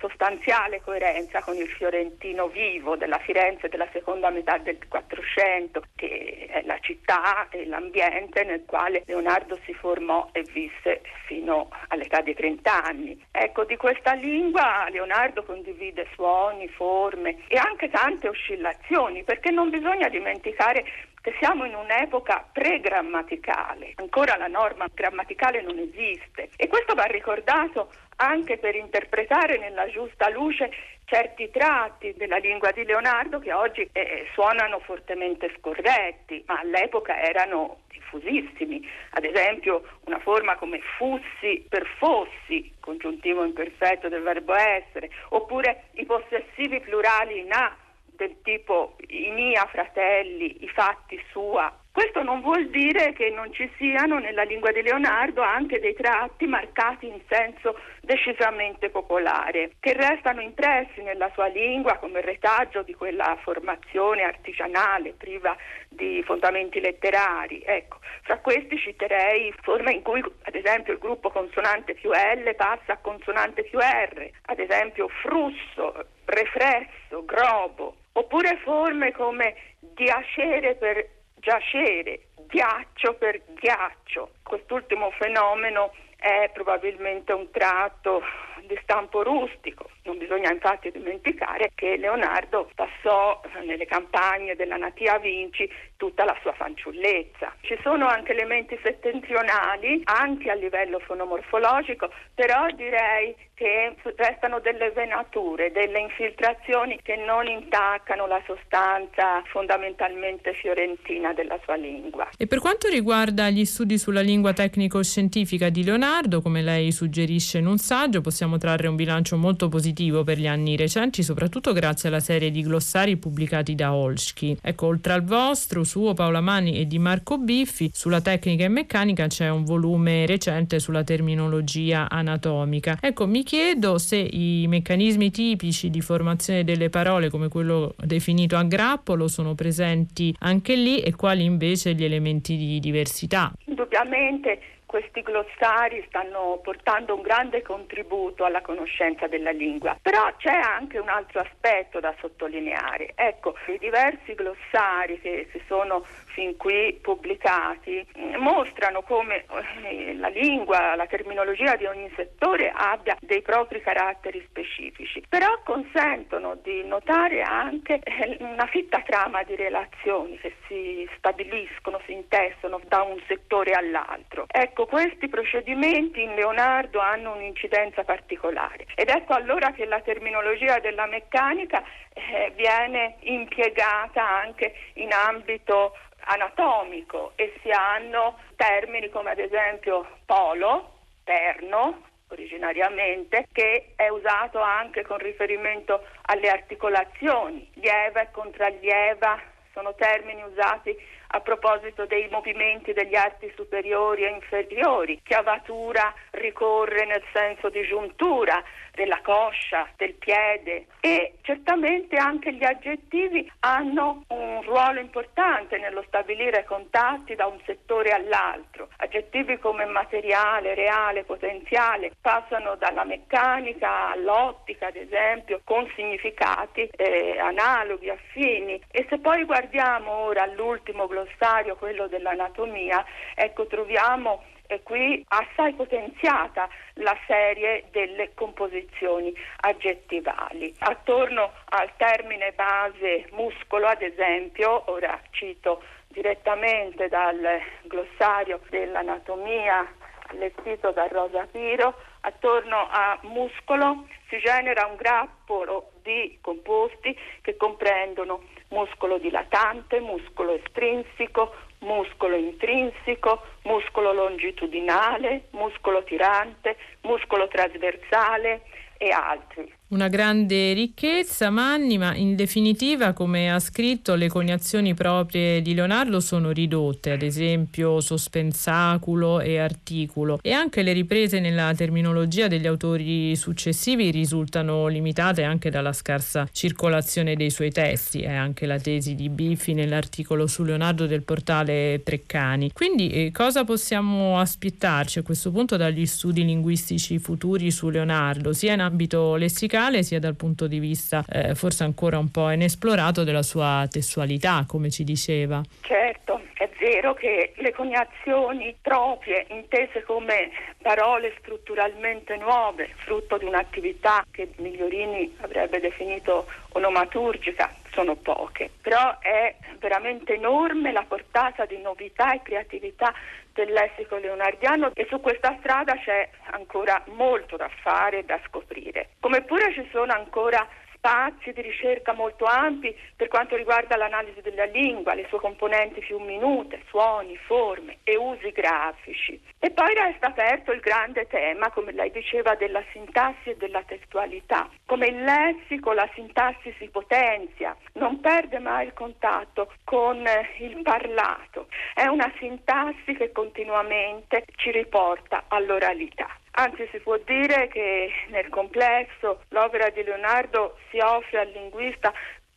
sostanziale coerenza con il fiorentino vivo della Firenze della seconda metà del Quattrocento, che è la città e l'ambiente nel quale Leonardo si formò e visse fino all'età di 30 anni. Ecco, di questa lingua Leonardo condivide suoni, forme e anche tante oscillazioni, perché non bisogna dimenticare che siamo in un'epoca pre-grammaticale, ancora la norma grammaticale non esiste e questo va ricordato anche per interpretare nella giusta luce certi tratti della lingua di Leonardo che oggi eh, suonano fortemente scorretti, ma all'epoca erano diffusissimi. Ad esempio una forma come fussi per fossi, congiuntivo imperfetto del verbo essere, oppure i possessivi plurali in A del tipo i mia fratelli, i fatti sua. Questo non vuol dire che non ci siano nella lingua di Leonardo anche dei tratti marcati in senso decisamente popolare, che restano impressi nella sua lingua come retaggio di quella formazione artigianale priva di fondamenti letterari. Ecco, fra questi citerei forme in cui ad esempio il gruppo consonante più L passa a consonante più R, ad esempio frusso, refresso, grobo, oppure forme come diacere per giacere, ghiaccio per ghiaccio. Quest'ultimo fenomeno è probabilmente un tratto di stampo rustico. Non bisogna infatti dimenticare che Leonardo passò nelle campagne della Natia Vinci tutta la sua fanciullezza. Ci sono anche elementi settentrionali, anche a livello fonomorfologico, però direi che restano delle venature, delle infiltrazioni che non intaccano la sostanza fondamentalmente fiorentina della sua lingua. E per quanto riguarda gli studi sulla lingua tecnico-scientifica di Leonardo, come lei suggerisce in un saggio, possiamo trarre un bilancio molto positivo per gli anni recenti, soprattutto grazie alla serie di glossari pubblicati da Olschi. Ecco, oltre al vostro, suo Paola Mani e di Marco Biffi, sulla tecnica e meccanica c'è un volume recente sulla terminologia anatomica. Ecco, mi chiedo se i meccanismi tipici di formazione delle parole, come quello definito a grappolo, sono presenti anche lì e quali invece gli elementi di diversità. Indubbiamente questi glossari stanno portando un grande contributo alla conoscenza della lingua, però c'è anche un altro aspetto da sottolineare. Ecco, i diversi glossari che si sono fin qui pubblicati mm, mostrano come eh, la lingua, la terminologia di ogni settore abbia dei propri caratteri specifici, però consentono di notare anche eh, una fitta trama di relazioni che si stabiliscono, si intessono da un settore all'altro. Ecco, questi procedimenti in Leonardo hanno un'incidenza particolare ed ecco allora che la terminologia della meccanica eh, viene impiegata anche in ambito anatomico e si hanno termini come ad esempio polo, perno, originariamente, che è usato anche con riferimento alle articolazioni, lieva e contrallieva sono termini usati a proposito dei movimenti degli arti superiori e inferiori. Chiavatura ricorre nel senso di giuntura della coscia, del piede e certamente anche gli aggettivi hanno un ruolo importante nello stabilire contatti da un settore all'altro. Aggettivi come materiale, reale, potenziale passano dalla meccanica all'ottica, ad esempio, con significati eh, analoghi, affini. E se poi guardiamo ora all'ultimo glossario, quello dell'anatomia, ecco troviamo e qui assai potenziata la serie delle composizioni aggettivali. Attorno al termine base muscolo, ad esempio, ora cito direttamente dal glossario dell'anatomia allestito da Rosa Piro, attorno a muscolo si genera un grappolo di composti che comprendono muscolo dilatante, muscolo estrinsico, muscolo intrinsico, muscolo longitudinale, muscolo tirante, muscolo trasversale e altri. Una grande ricchezza, Manni, ma in definitiva, come ha scritto, le coniazioni proprie di Leonardo sono ridotte, ad esempio sospensaculo e articulo, e anche le riprese nella terminologia degli autori successivi risultano limitate anche dalla scarsa circolazione dei suoi testi, è anche la tesi di Biffi nell'articolo su Leonardo del portale Treccani. Quindi eh, cosa possiamo aspettarci a questo punto dagli studi linguistici futuri su Leonardo, sia in ambito lessicale musicale sia dal punto di vista eh, forse ancora un po' inessplorato della sua testualità, come ci diceva. Certo, è vero che le coniazioni proprie, intese come parole strutturalmente nuove, frutto di un'attività che Migliorini avrebbe definito onomaturgica, sono poche, però è veramente enorme la portata di novità e creatività del lessico leonardiano e su questa strada c'è ancora molto da fare e da scoprire. Come pure ci sono ancora spazi di ricerca molto ampi per quanto riguarda l'analisi della lingua, le sue componenti più minute, suoni, forme e usi grafici. E poi resta aperto il grande tema, come lei diceva, della sintassi e della testualità. Come il lessico, la sintassi si potenzia, non perde mai il contatto con il parlato. È una sintassi che continuamente ci riporta all'oralità. Anzi, si può dire che nel complesso l'opera di Leonardo si offre al linguista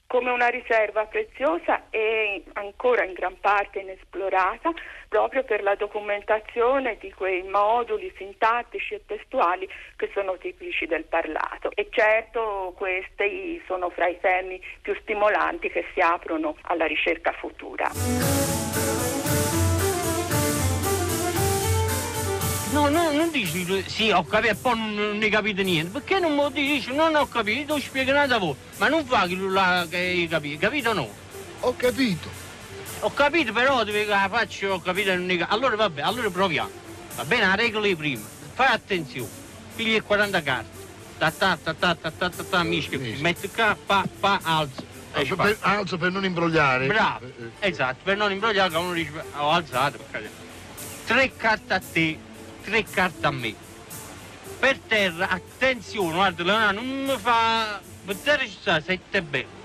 come una riserva preziosa e ancora in gran parte inesplorata proprio per la documentazione di quei moduli sintattici e testuali che sono tipici del parlato. E certo questi sono fra i temi più stimolanti che si aprono alla ricerca futura. No, no, non dici sì, ho capito e poi non, ne capite niente. Perché non mi dici non ho capito, ho spiegato a voi. Ma non fa che là che hai capito, capito o no? Ho capito. Ho capito, però dove la faccio ho capito non ne Allora vabbè, allora proviamo. Va bene, la regola prima. Fai attenzione. Pigli 40 carte. Ta ta ta ta ta ta ta ta mischia. Metti qua, pa, pa. Alzo per, alzo per non imbrogliare. Bravo, esatto, per non imbrogliare uno dice ho alzato. Tre carte a te, tre carte a me. Per terra, attenzione, guarda Leonardo, non mi fa... Per terra ci sta sette belle.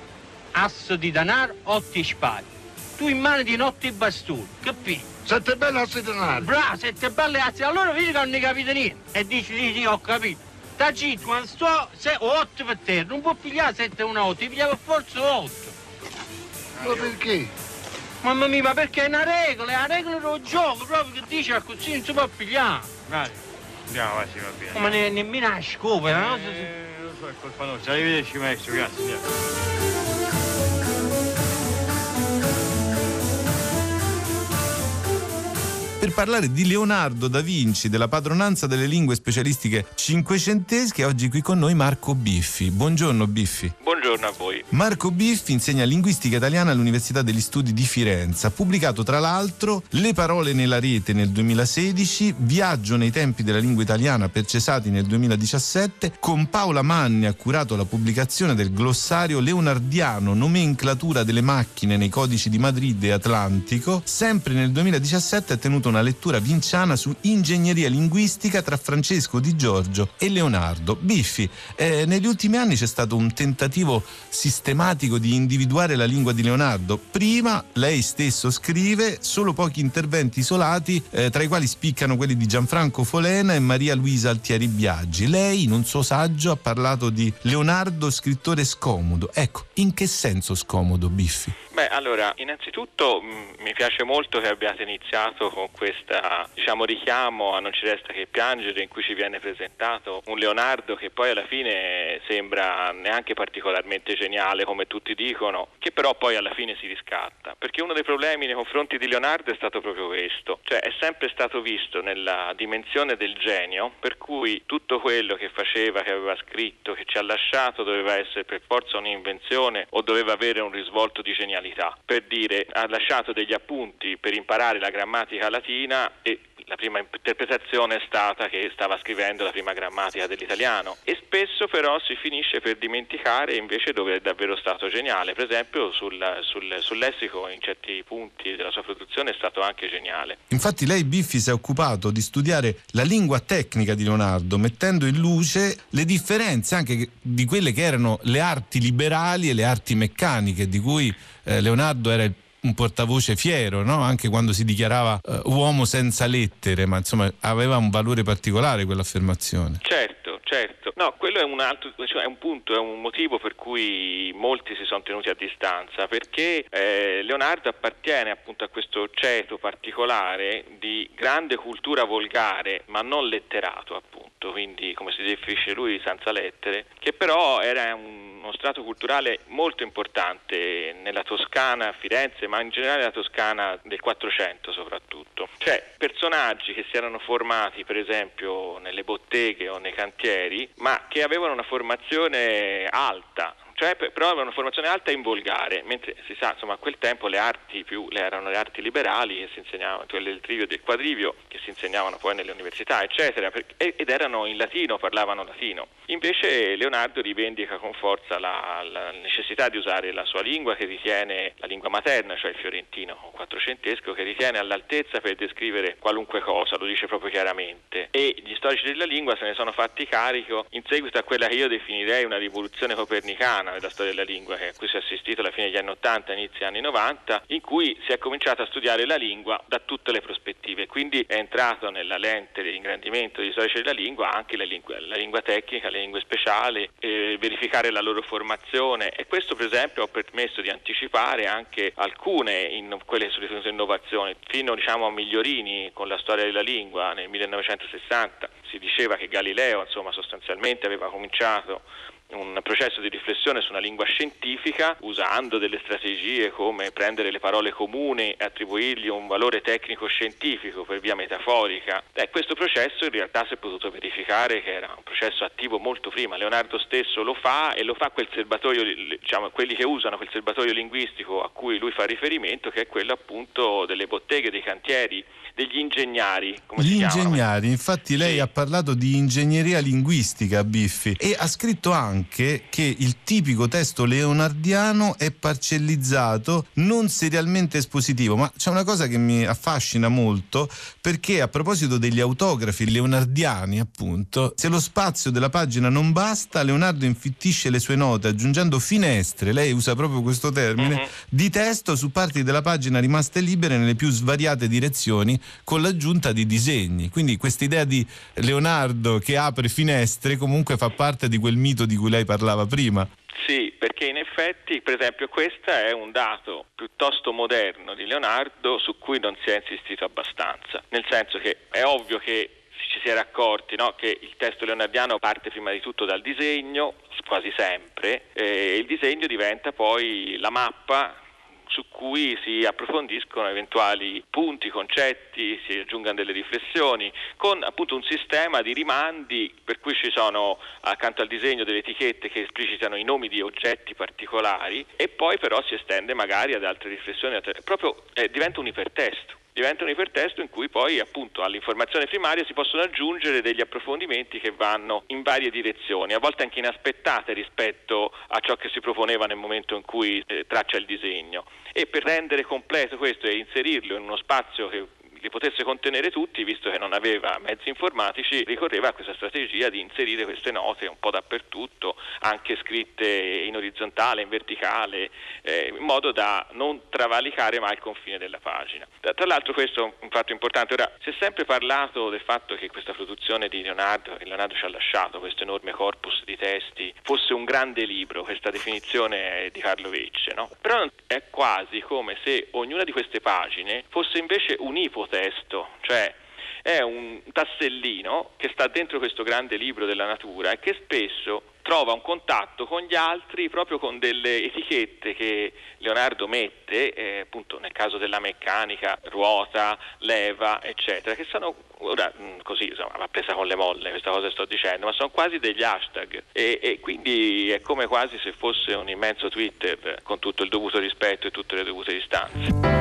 Asso di denaro, otto spade. Tu in mano di notte e bastoni, capito? Sette belle asse di denaro. Bravo, sette belle asse. Allora vedi che non ne capite niente. E dici, sì, sì, ho capito. Da cinque, quando sto, se, otto per terra, non può pigliare sette una otto, ti forza otto. Ma perché? Mamma mia, ma perché è una regola, è una regola del gioco, proprio che dice così non si può pigliare. Dai, andiamo, vai, si va bene. Ma ne, nemmeno a scopa, no? Eh, lo so, è colpa nostra. Arrivederci, maestro, grazie. Andiamo. Parlare di Leonardo da Vinci, della padronanza delle lingue specialistiche cinquecentesche. Oggi qui con noi Marco Biffi. Buongiorno Biffi. Buongiorno a voi. Marco Biffi insegna linguistica italiana all'Università degli Studi di Firenze. Ha pubblicato tra l'altro Le parole nella rete nel 2016, Viaggio nei tempi della lingua italiana per Cesati nel 2017. Con Paola Manni ha curato la pubblicazione del glossario leonardiano Nomenclatura delle macchine nei codici di Madrid e Atlantico. Sempre nel 2017 ha tenuto una lettura vinciana su ingegneria linguistica tra Francesco Di Giorgio e Leonardo. Biffi, eh, negli ultimi anni c'è stato un tentativo sistematico di individuare la lingua di Leonardo. Prima lei stesso scrive solo pochi interventi isolati, eh, tra i quali spiccano quelli di Gianfranco Folena e Maria Luisa Altieri Biaggi. Lei in un suo saggio ha parlato di Leonardo scrittore scomodo. Ecco, in che senso scomodo, Biffi? Beh, allora, innanzitutto mh, mi piace molto che abbiate iniziato con questa, diciamo, richiamo a Non ci resta che piangere in cui ci viene presentato un Leonardo che poi alla fine sembra neanche particolarmente geniale come tutti dicono, che però poi alla fine si riscatta, perché uno dei problemi nei confronti di Leonardo è stato proprio questo, cioè è sempre stato visto nella dimensione del genio, per cui tutto quello che faceva, che aveva scritto, che ci ha lasciato doveva essere per forza un'invenzione o doveva avere un risvolto di genialità per dire ha lasciato degli appunti per imparare la grammatica latina e la prima interpretazione è stata che stava scrivendo la prima grammatica dell'italiano e spesso però si finisce per dimenticare invece dove è davvero stato geniale, per esempio sul, sul, sul lessico in certi punti della sua produzione è stato anche geniale. Infatti lei Biffi si è occupato di studiare la lingua tecnica di Leonardo, mettendo in luce le differenze anche di quelle che erano le arti liberali e le arti meccaniche, di cui eh, Leonardo era il un portavoce fiero, no? anche quando si dichiarava uh, uomo senza lettere, ma insomma aveva un valore particolare quell'affermazione. Certo, certo. No, quello è un altro, cioè è un punto, è un motivo per cui molti si sono tenuti a distanza, perché eh, Leonardo appartiene appunto a questo ceto particolare di grande cultura volgare, ma non letterato appunto, quindi come si definisce lui senza lettere, che però era un uno strato culturale molto importante nella Toscana, Firenze, ma in generale nella Toscana del 400 soprattutto. Cioè personaggi che si erano formati per esempio nelle botteghe o nei cantieri, ma che avevano una formazione alta, cioè però avevano una formazione alta in volgare, mentre si sa, insomma, a quel tempo le arti più le erano le arti liberali che si insegnavano, quelle del trivio e del quadrivio che si insegnavano poi nelle università, eccetera, ed erano in latino, parlavano latino. Invece Leonardo rivendica con forza la, la necessità di usare la sua lingua che ritiene la lingua materna, cioè il fiorentino quattrocentesco, che ritiene all'altezza per descrivere qualunque cosa, lo dice proprio chiaramente. E gli storici della lingua se ne sono fatti carico in seguito a quella che io definirei una rivoluzione copernicana della storia della lingua, a cui si è assistito alla fine degli anni 80, inizio degli anni 90, in cui si è cominciato a studiare la lingua da tutte le prospettive. Quindi è entrato nella lente di ingrandimento degli storici della lingua anche la lingua, la lingua tecnica, le lingue speciali, eh, verificare la loro formazione. E questo per esempio ha permesso di anticipare anche alcune in quelle che ritenute innovazioni, fino diciamo, a Migliorini con la storia della lingua nel 1960 si diceva che Galileo insomma, sostanzialmente aveva cominciato un processo di riflessione su una lingua scientifica usando delle strategie come prendere le parole comuni e attribuirgli un valore tecnico scientifico per via metaforica. Beh, questo processo in realtà si è potuto verificare che era un processo attivo molto prima. Leonardo stesso lo fa e lo fa quel serbatoio, diciamo, quelli che usano quel serbatoio linguistico a cui lui fa riferimento, che è quello appunto delle botteghe, dei cantieri degli ingegnari. Come Gli ingegnari, infatti lei ha parlato di ingegneria linguistica, Biffi, e ha scritto anche che il tipico testo leonardiano è parcellizzato, non serialmente espositivo, ma c'è una cosa che mi affascina molto perché a proposito degli autografi leonardiani, appunto, se lo spazio della pagina non basta, Leonardo infittisce le sue note aggiungendo finestre, lei usa proprio questo termine, Mhm. di testo su parti della pagina rimaste libere nelle più svariate direzioni con l'aggiunta di disegni. Quindi questa idea di Leonardo che apre finestre comunque fa parte di quel mito di cui lei parlava prima. Sì, perché in effetti, per esempio, questo è un dato piuttosto moderno di Leonardo su cui non si è insistito abbastanza. Nel senso che è ovvio che ci si era accorti no? che il testo leonardiano parte prima di tutto dal disegno, quasi sempre, e il disegno diventa poi la mappa su cui si approfondiscono eventuali punti, concetti, si aggiungano delle riflessioni, con appunto un sistema di rimandi per cui ci sono accanto al disegno delle etichette che esplicitano i nomi di oggetti particolari e poi però si estende magari ad altre riflessioni, proprio eh, diventa un ipertesto diventa un ipertesto in cui poi appunto all'informazione primaria si possono aggiungere degli approfondimenti che vanno in varie direzioni, a volte anche inaspettate rispetto a ciò che si proponeva nel momento in cui eh, traccia il disegno. E per rendere completo questo e inserirlo in uno spazio che li potesse contenere tutti, visto che non aveva mezzi informatici, ricorreva a questa strategia di inserire queste note un po' dappertutto, anche scritte in orizzontale, in verticale, eh, in modo da non travalicare mai il confine della pagina. Tra l'altro questo è un fatto importante, ora si è sempre parlato del fatto che questa produzione di Leonardo, che Leonardo ci ha lasciato, questo enorme corpus di testi, fosse un grande libro, questa definizione di Carlo Vecce, no? però è quasi come se ognuna di queste pagine fosse invece un'ipote testo, cioè è un tassellino che sta dentro questo grande libro della natura e che spesso trova un contatto con gli altri proprio con delle etichette che Leonardo mette, eh, appunto nel caso della meccanica, ruota, leva, eccetera, che sono ora così insomma va presa con le molle questa cosa che sto dicendo, ma sono quasi degli hashtag e, e quindi è come quasi se fosse un immenso Twitter con tutto il dovuto rispetto e tutte le dovute distanze.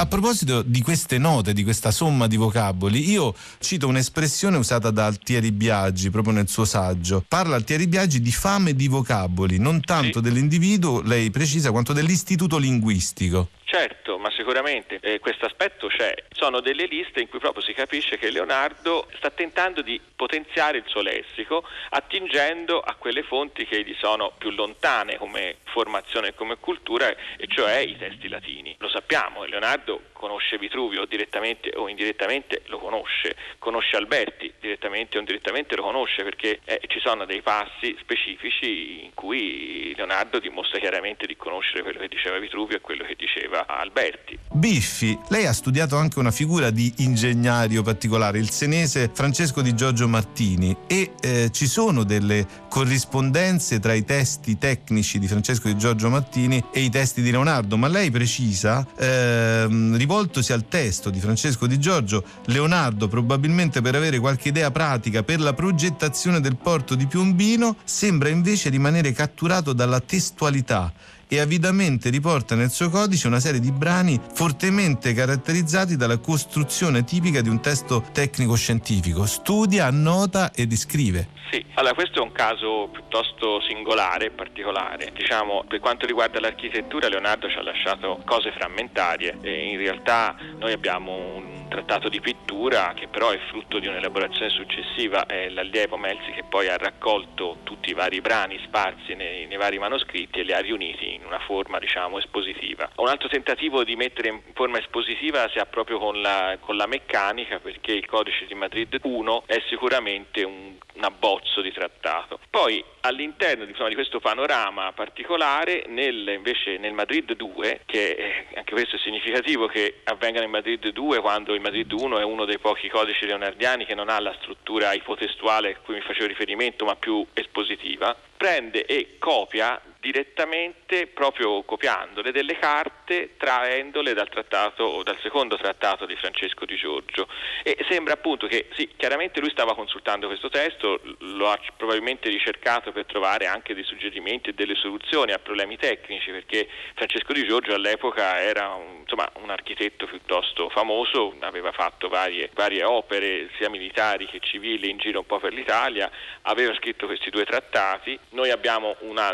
A proposito di queste note, di questa somma di vocaboli, io cito un'espressione usata da Altieri Biaggi proprio nel suo saggio. Parla Altieri Biaggi di fame di vocaboli, non tanto sì. dell'individuo, lei precisa, quanto dell'istituto linguistico. Certo, ma sicuramente eh, questo aspetto c'è. Sono delle liste in cui proprio si capisce che Leonardo sta tentando di potenziare il suo lessico attingendo a quelle fonti che gli sono più lontane come formazione e come cultura, e cioè i testi latini. Lo sappiamo, Leonardo conosce Vitruvio direttamente o indirettamente lo conosce, conosce Alberti direttamente o indirettamente lo conosce perché eh, ci sono dei passi specifici in cui Leonardo dimostra chiaramente di conoscere quello che diceva Vitruvio e quello che diceva Alberti. Biffi, lei ha studiato anche una figura di ingegnario particolare, il senese Francesco di Giorgio Martini e eh, ci sono delle corrispondenze tra i testi tecnici di Francesco di Giorgio Martini e i testi di Leonardo, ma lei precisa ehm, rivoltosi al testo di Francesco Di Giorgio, Leonardo, probabilmente per avere qualche idea pratica per la progettazione del porto di Piombino, sembra invece rimanere catturato dalla testualità e avidamente riporta nel suo codice una serie di brani fortemente caratterizzati dalla costruzione tipica di un testo tecnico-scientifico. Studia, annota e descrive. Sì, allora questo è un caso piuttosto singolare e particolare. Diciamo, per quanto riguarda l'architettura, Leonardo ci ha lasciato cose frammentarie e in realtà noi abbiamo un trattato di pittura che però è frutto di un'elaborazione successiva, è l'allievo Melzi che poi ha raccolto tutti i vari brani sparsi nei, nei vari manoscritti e li ha riuniti in una forma diciamo espositiva. Un altro tentativo di mettere in forma espositiva si ha proprio con la, con la meccanica perché il codice di Madrid 1 è sicuramente un, un abbozzo di trattato. Poi all'interno insomma, di questo panorama particolare, nel, invece nel Madrid 2, che è, anche questo è significativo che avvenga nel Madrid 2 quando il Madrid 1 è uno dei pochi codici leonardiani che non ha la struttura ipotestuale a cui mi facevo riferimento ma più espositiva, prende e copia direttamente, proprio copiandole, delle carte traendole dal trattato o dal secondo trattato di Francesco di Giorgio. E sembra appunto che sì, chiaramente lui stava consultando questo testo, lo ha probabilmente ricercato per trovare anche dei suggerimenti e delle soluzioni a problemi tecnici, perché Francesco di Giorgio all'epoca era un, insomma, un architetto piuttosto famoso, aveva fatto varie, varie opere sia militari che civili in giro un po' per l'Italia, aveva scritto questi due trattati. Noi abbiamo una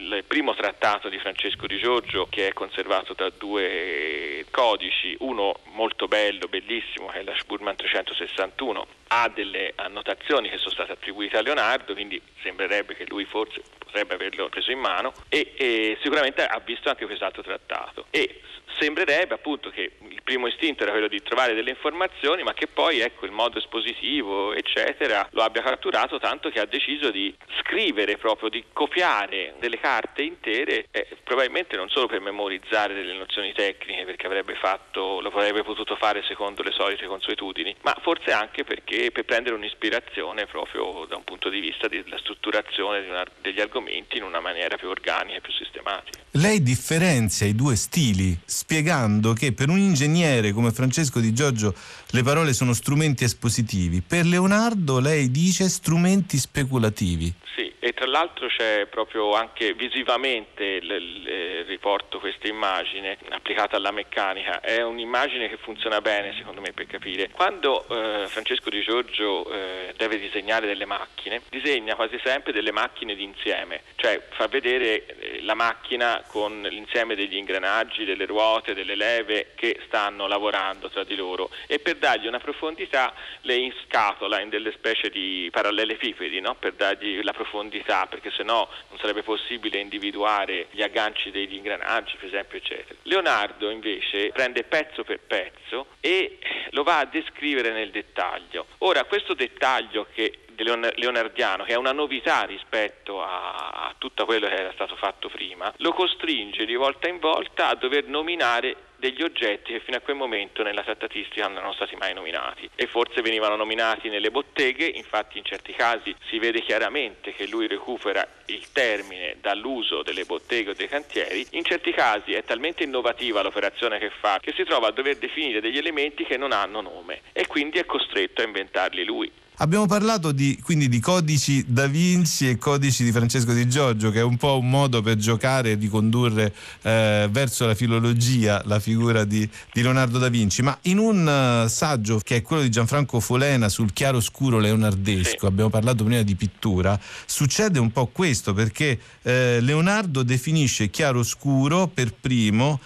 il primo trattato di Francesco di Giorgio che è conservato da due codici, uno molto bello, bellissimo, che è la Spurman 361, ha delle annotazioni che sono state attribuite a Leonardo, quindi sembrerebbe che lui forse potrebbe averlo preso in mano e, e sicuramente ha visto anche quest'altro trattato. E sembrerebbe appunto che il primo istinto era quello di trovare delle informazioni, ma che poi ecco il modo espositivo, eccetera, lo abbia catturato tanto che ha deciso di scrivere proprio, di copiare delle carte intere, eh, probabilmente non solo per memorizzare delle nozioni tecniche, perché avrebbe fatto, lo avrebbe potuto fare secondo le solite consuetudini, ma forse anche perché per prendere un'ispirazione proprio da un punto di vista della strutturazione una, degli argomenti in una maniera più organica e più sistematica. Lei differenzia i due stili spiegando che per un ingegnere come Francesco Di Giorgio le parole sono strumenti espositivi, per Leonardo lei dice strumenti speculativi. Sì, e tra l'altro c'è proprio anche visivamente, l- l- riporto questa immagine applicata alla meccanica, è un'immagine che funziona bene secondo me per capire. Quando eh, Francesco Di Giorgio eh, deve disegnare delle macchine, disegna quasi sempre delle macchine d'insieme, cioè fa vedere eh, la macchina con l'insieme degli ingranaggi, delle ruote, delle leve che stanno lavorando tra di loro e per dargli una profondità le inscatola in delle specie di parallelepipedi, no? per dargli la profondità, perché sennò non sarebbe possibile individuare gli agganci degli ingranaggi, per esempio, eccetera. Leonardo invece prende pezzo per pezzo e lo va a descrivere nel dettaglio. Ora, questo dettaglio che leonardiano, che è una novità rispetto a, a tutto quello che era stato fatto prima, lo costringe di volta in volta a dover nominare degli oggetti che fino a quel momento nella trattatistica non erano stati mai nominati e forse venivano nominati nelle botteghe, infatti in certi casi si vede chiaramente che lui recupera il termine dall'uso delle botteghe o dei cantieri, in certi casi è talmente innovativa l'operazione che fa che si trova a dover definire degli elementi che non hanno nome e quindi è costretto a inventarli lui. Abbiamo parlato di, quindi di codici da Vinci e codici di Francesco Di Giorgio, che è un po' un modo per giocare e di condurre eh, verso la filologia la figura di, di, Leonardo da Vinci. Ma in un uh, saggio che è quello di Gianfranco Folena sul chiaroscuro leonardesco, abbiamo parlato prima di pittura, succede un po' questo perché eh, Leonardo definisce chiaroscuro per primo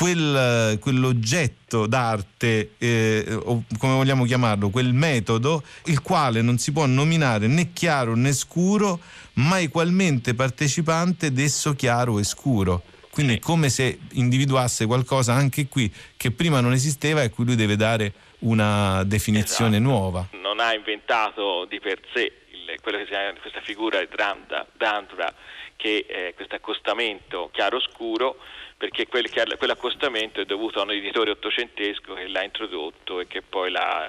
quel, quell'oggetto d'arte, eh, o come vogliamo chiamarlo, quel metodo, il quale non si può nominare né chiaro né scuro, ma ugualmente partecipante d'esso chiaro e scuro. Quindi è come se individuasse qualcosa anche qui che prima non esisteva e a cui lui deve dare una definizione esatto. nuova. Non ha inventato di per sé il, quello che si chiama questa figura di Dandra, che è questo accostamento chiaro-scuro, perché quel, quell'accostamento è dovuto a un editore ottocentesco che l'ha introdotto e che poi l'ha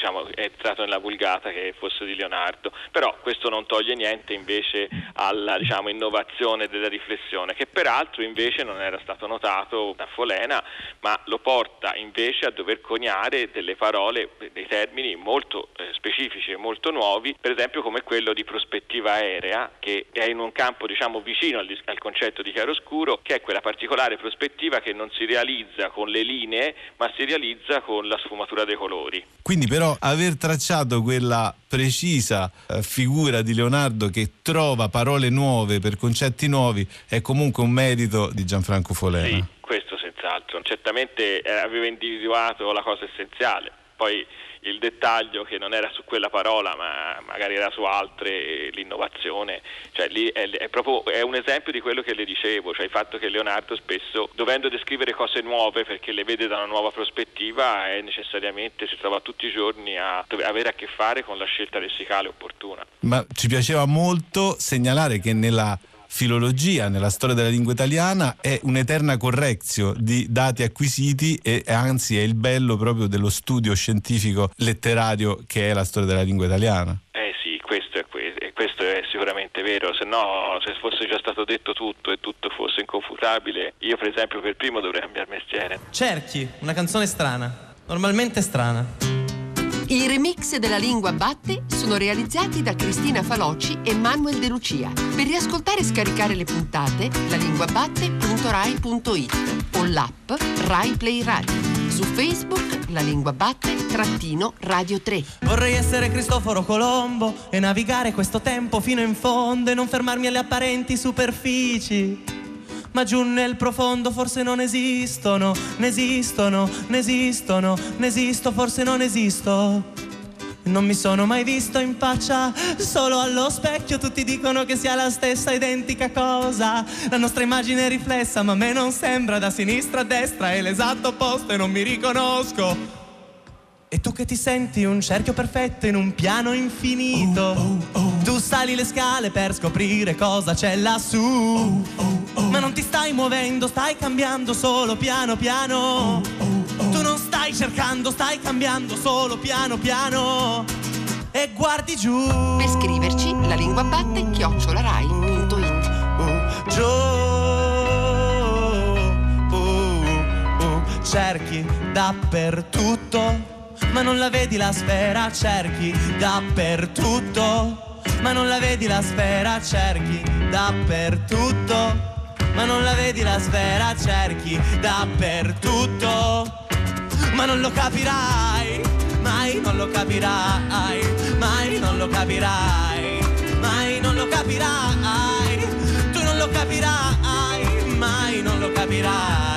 diciamo, è entrato nella vulgata che fosse di Leonardo, però questo non toglie niente invece alla diciamo, innovazione della riflessione, che peraltro invece non era stato notato da Folena, ma lo porta invece a dover coniare delle parole, dei termini molto eh, specifici e molto nuovi, per esempio come quello di prospettiva aerea, che è in un campo diciamo, vicino al, al concetto di chiaroscuro, che è quella particolare prospettiva che non si realizza con le linee, ma si realizza con la sfumatura dei colori. Quindi per però aver tracciato quella precisa eh, figura di Leonardo che trova parole nuove per concetti nuovi è comunque un merito di Gianfranco Folena. Sì, questo senz'altro. Certamente eh, aveva individuato la cosa essenziale. Poi il dettaglio che non era su quella parola ma magari era su altre, l'innovazione, cioè lì è, è, proprio è un esempio di quello che le dicevo, cioè il fatto che Leonardo spesso dovendo descrivere cose nuove perché le vede da una nuova prospettiva è necessariamente si trova tutti i giorni a avere a che fare con la scelta lessicale opportuna. Ma ci piaceva molto segnalare che nella filologia nella storia della lingua italiana è un'eterna correzione di dati acquisiti e anzi è il bello proprio dello studio scientifico letterario che è la storia della lingua italiana. Eh sì, questo è, questo è sicuramente vero, se no se fosse già stato detto tutto e tutto fosse inconfutabile, io per esempio per primo dovrei cambiare mestiere. Cerchi, una canzone strana, normalmente strana. I remix della Lingua Batte sono realizzati da Cristina Faloci e Manuel De Lucia. Per riascoltare e scaricare le puntate, lalinguabatte.rai.it o l'app Rai Play Radio. Su Facebook La Lingua Batte trattino Radio 3. Vorrei essere Cristoforo Colombo e navigare questo tempo fino in fondo e non fermarmi alle apparenti superfici ma giù nel profondo forse non esistono, ne esistono, ne esistono, ne esisto, forse non esisto. Non mi sono mai visto in faccia, solo allo specchio tutti dicono che sia la stessa identica cosa. La nostra immagine è riflessa, ma a me non sembra da sinistra a destra, è l'esatto opposto e non mi riconosco. E tu che ti senti un cerchio perfetto in un piano infinito. Tu sali le scale per scoprire cosa c'è lassù. Ma non ti stai muovendo, stai cambiando solo piano piano. Tu non stai cercando, stai cambiando solo piano piano. E guardi giù. Per scriverci la lingua batte chiocciolarai.it Giù. Cerchi dappertutto. Ma non la vedi la sfera, cerchi dappertutto. Ma non la vedi la sfera, cerchi dappertutto. Ma non la vedi la sfera, cerchi dappertutto. Ma non lo capirai, mai non lo capirai, mai non lo capirai, mai non lo capirai. Tu non lo capirai, mai non lo capirai.